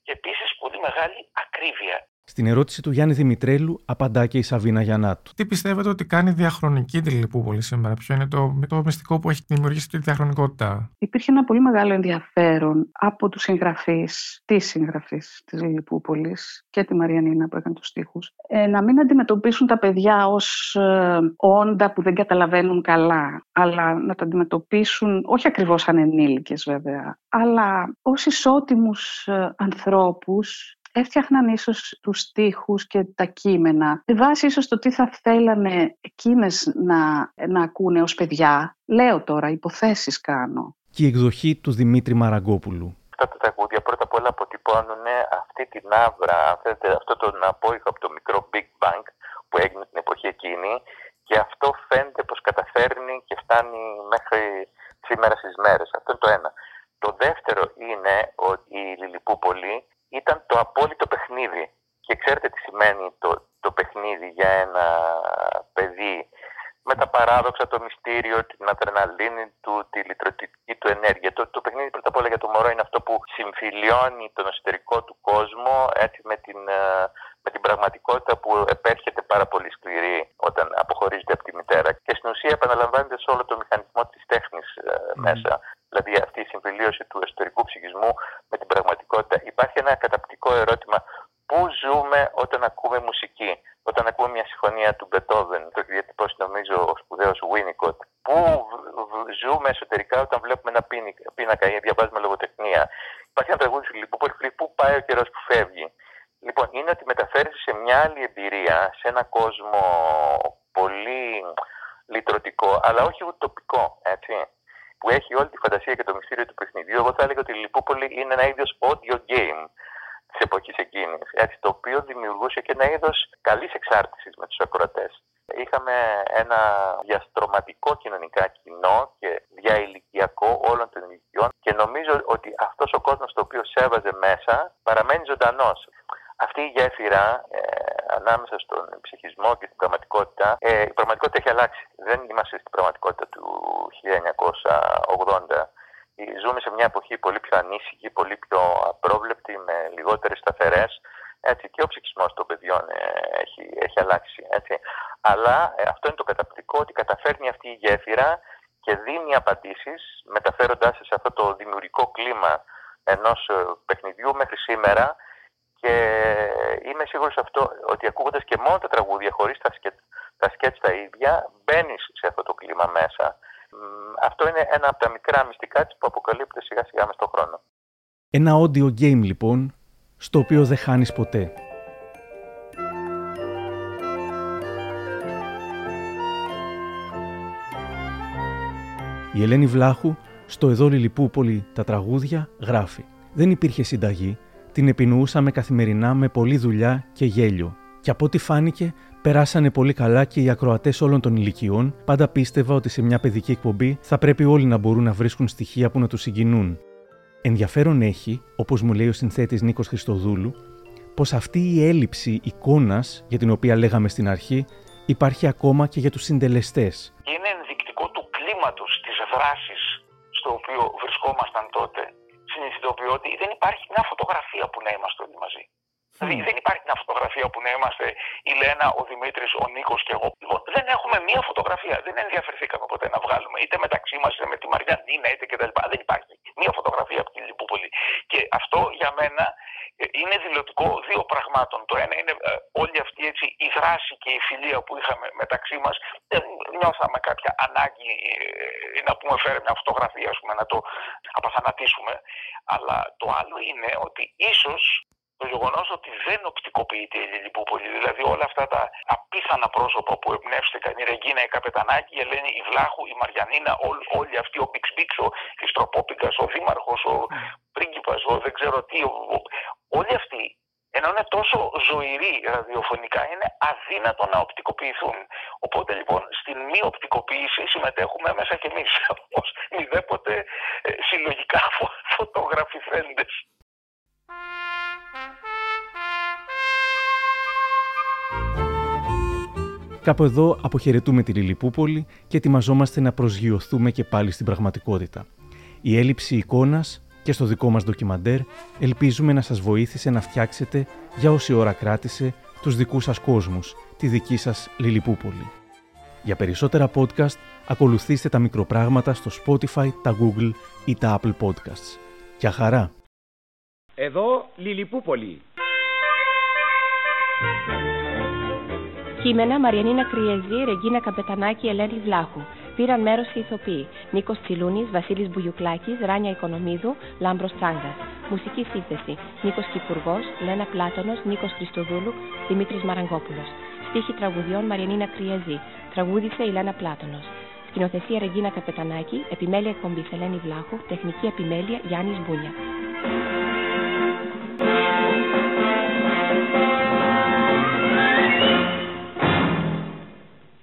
και επίσης πολύ μεγάλη ακρίβεια. Στην ερώτηση του Γιάννη Δημητρέλου απαντά και η Σαβίνα Γιαννάτου. Τι πιστεύετε ότι κάνει διαχρονική τη Λιλιπούπολη σήμερα, Ποιο είναι το, το μυστικό που έχει δημιουργήσει τη διαχρονικότητα; Υπήρχε ένα πολύ μεγάλο ενδιαφέρον από τους συγγραφείς, τη συγγραφή της Λιλιπούπολη και τη Μαριανίνα που έκανε τους στίχους, ε, να μην αντιμετωπίσουν τα παιδιά ως ε, όντα που δεν καταλαβαίνουν καλά, αλλά να τα αντιμετωπίσουν όχι ακριβώς σαν ενήλικες βέβαια, αλλά ως ισότιμους ε, ανθρώπους έφτιαχναν ίσως τους στίχους και τα κείμενα. Με βάση ίσως το τι θα θέλανε εκείνες να, να ακούνε ως παιδιά. Λέω τώρα, υποθέσεις κάνω. Και η εκδοχή του Δημήτρη Μαραγκόπουλου. Αυτά τα τραγούδια πρώτα απ' όλα αποτυπώνουν αυτή την άβρα, αυτό τον απόϊχο από το μικρό Big Bang που έγινε την εποχή εκείνη και αυτό φαίνεται πως καταφέρνει και φτάνει μέχρι σήμερα στις μέρες. Αυτό είναι το ένα. Το δεύτερο είναι ότι η Λιλιπούπολη ήταν το απόλυτο παιχνίδι. Και ξέρετε τι σημαίνει το, το παιχνίδι για ένα παιδί με τα παράδοξα, το μυστήριο, την αδρεναλίνη του, τη λιτρωτική του ενέργεια. Το, το παιχνίδι πρώτα απ' όλα για το μωρό είναι αυτό που συμφιλιώνει τον εσωτερικό του κόσμο έτσι, με την ε, με την πραγματικότητα που επέρχεται πάρα πολύ σκληρή όταν αποχωρίζεται από τη μητέρα. Και στην ουσία επαναλαμβάνεται σε όλο το μηχανισμό της τέχνης ε, μέσα. Δηλαδή αυτή η συμφιλίωση του εσωτερικού ψυχισμού με την πραγματικότητα. Υπάρχει ένα καταπτικό ερώτημα Πού ζούμε όταν ακούμε μουσική, όταν ακούμε μια συμφωνία του Μπετόβεν, το έχει διατυπώσει νομίζω ο σπουδαίος Winnicott. Πού ζούμε εσωτερικά όταν βλέπουμε ένα πίνακα ή διαβάζουμε λογοτεχνία; Υπάρχει ένα τραγούδι σου λοιπόν, πού πάει ο καιρός που φεύγει; Λοιπόν, είναι ότι μεταφέρει σε μια άλλη εμπειρία, σε ένα κόσμο πολύ λυτρωτικό, αλλά όχι ουτοπικό, έτσι, που έχει όλη τη φαντασία και το μυστήριο του παιχνιδιού. Εγώ θα έλεγα ότι η Λιπούπολη είναι ένα είδος audio game της εποχής εκείνης. Έτσι, το οποίο δημιουργούσε και ένα είδος καλής εξάρτησης με τους ακροατές. Είχαμε ένα διαστρωματικό κοινωνικά κοινό και διαηλικιακό όλων των ηλικιών και νομίζω ότι αυτός ο κόσμος το οποίο σέβαζε μέσα παραμένει ζωντανός. Αυτή η γέφυρα ε, ανάμεσα στον ψυχισμό και την πραγματικότητα, ε, η πραγματικότητα έχει αλλάξει. Δεν είμαστε στην πραγματικότητα του 1980 ζούμε σε μια εποχή πολύ πιο ανήσυχη, πολύ πιο απρόβλεπτη, με λιγότερες σταθερές. Έτσι, και ο ψυχισμός των παιδιών ε, έχει, έχει αλλάξει. Έτσι. Αλλά ε, αυτό είναι το καταπληκτικό ότι καταφέρνει αυτή η γέφυρα και δίνει απαντήσεις, μεταφέροντάς σε αυτό το δημιουργικό κλίμα ενός ε, παιχνιδιού μέχρι σήμερα. Και είμαι σίγουρος αυτό ότι ακούγοντας και μόνο τα τραγούδια, χωρίς τα, σκέτ, τα σκέτς τα ίδια, μπαίνεις σε αυτό το κλίμα μέσα. Αυτό είναι ένα από τα μικρά μυστικά της που αποκαλύπτει σιγά σιγά μες στον χρόνο. Ένα audio game λοιπόν, στο οποίο δεν χάνεις ποτέ. Η Ελένη Βλάχου, στο εδώ Λιλιπούπολη τα τραγούδια, γράφει «Δεν υπήρχε συνταγή, την επινοούσαμε καθημερινά με πολλή δουλειά και γέλιο. Και από ό,τι φάνηκε, περάσανε πολύ καλά και οι ακροατές όλων των ηλικιών. Πάντα πίστευα ότι σε μια παιδική εκπομπή θα πρέπει όλοι να μπορούν να βρίσκουν στοιχεία που να τους συγκινούν. Ενδιαφέρον έχει, όπως μου λέει ο συνθέτης Νίκος Χριστοδούλου, πως αυτή η έλλειψη εικόνας για την οποία λέγαμε στην αρχή υπάρχει ακόμα και για τους συντελεστές. Είναι ενδεικτικό του κλίματος της δράσης στο οποίο βρισκόμασταν τότε. Συνειδητοποιώ ότι δεν υπάρχει μια φωτογραφία που να είμαστε όλοι μαζί. Δηλαδή δεν υπάρχει μια φωτογραφία που να είμαστε η Λένα, ο Δημήτρης, ο Νίκος και εγώ. Λοιπόν, δεν έχουμε μια φωτογραφία. Δεν ενδιαφερθήκαμε ποτέ να βγάλουμε είτε μεταξύ μας είτε με τη Μαριανίνα είτε κτλ. Δεν υπάρχει μια φωτογραφία από την Λιπούπολη. Και αυτό για μένα ε, είναι δηλωτικό δύο πραγμάτων. Το ένα είναι ε, όλη αυτή έτσι, η δράση και η φιλία που είχαμε μεταξύ μας. Δεν νιώθαμε κάποια ανάγκη ε, να πούμε φέρε μια φωτογραφία, ας πούμε, να το απαθανατήσουμε. Αλλά το άλλο είναι ότι ίσως το γεγονός ότι δεν οπτικοποιείται η Λιλιπούπολη. Δηλαδή όλα αυτά τα απίθανα πρόσωπα που εμπνεύστηκαν, η Ρεγκίνα, η Καπετανάκη, η Ελένη, η Βλάχου, η Μαριανίνα, ό, όλοι αυτοί, ο Μπίξ Μπίξ, ο Ιστροπόπικα, ο Δήμαρχος, ο πρίγκιπας, ο δεν ξέρω τι, ο, όλοι αυτοί ενώ είναι τόσο ζωηροί ραδιοφωνικά, είναι αδύνατο να οπτικοποιηθούν. Οπότε λοιπόν στην μη οπτικοποίηση συμμετέχουμε μέσα κι εμείς ως μηδέποτε ε, συλλογικά φωτογραφηθέντες. Κάπου εδώ αποχαιρετούμε τη Λιλιπούπολη και ετοιμαζόμαστε να προσγειωθούμε και πάλι στην πραγματικότητα. Η έλλειψη εικόνας και στο δικό μας ντοκιμαντέρ ελπίζουμε να σας βοήθησε να φτιάξετε για όση ώρα κράτησε τους δικούς σας κόσμους, τη δική σας Λιλιπούπολη. Για περισσότερα podcast ακολουθήστε τα μικροπράγματα στο Spotify, τα Google ή τα Apple Podcasts. Γεια χαρά! Εδώ Λιλιπούπολη. Κείμενα Μαριανίνα Κριεζή, Ρεγκίνα Καπετανάκη, Ελένη Βλάχου. Πήραν μέρος οι ηθοποιοί Νίκος Τσιλούνης, Βασίλης Μπουγιουκλάκης, Ράνια Οικονομίδου, Λάμπρος Τσάγκα. Μουσική σύνθεση Νίκος Κυπουργός, Λένα Πλάτονο, Νίκος Χριστοδούλου, Δημήτρης Μαραγκόπουλος. Στίχη τραγουδιών Μαριανίνα Κριεζή. Τραγούδησε η Λένα Πλάτονο. Σκηνοθεσία Ρεγκίνα Καπετανάκη, επιμέλεια εκπομπή Ελένη Βλάχου, τεχνική επιμέλεια Γιάννης Μπούνια.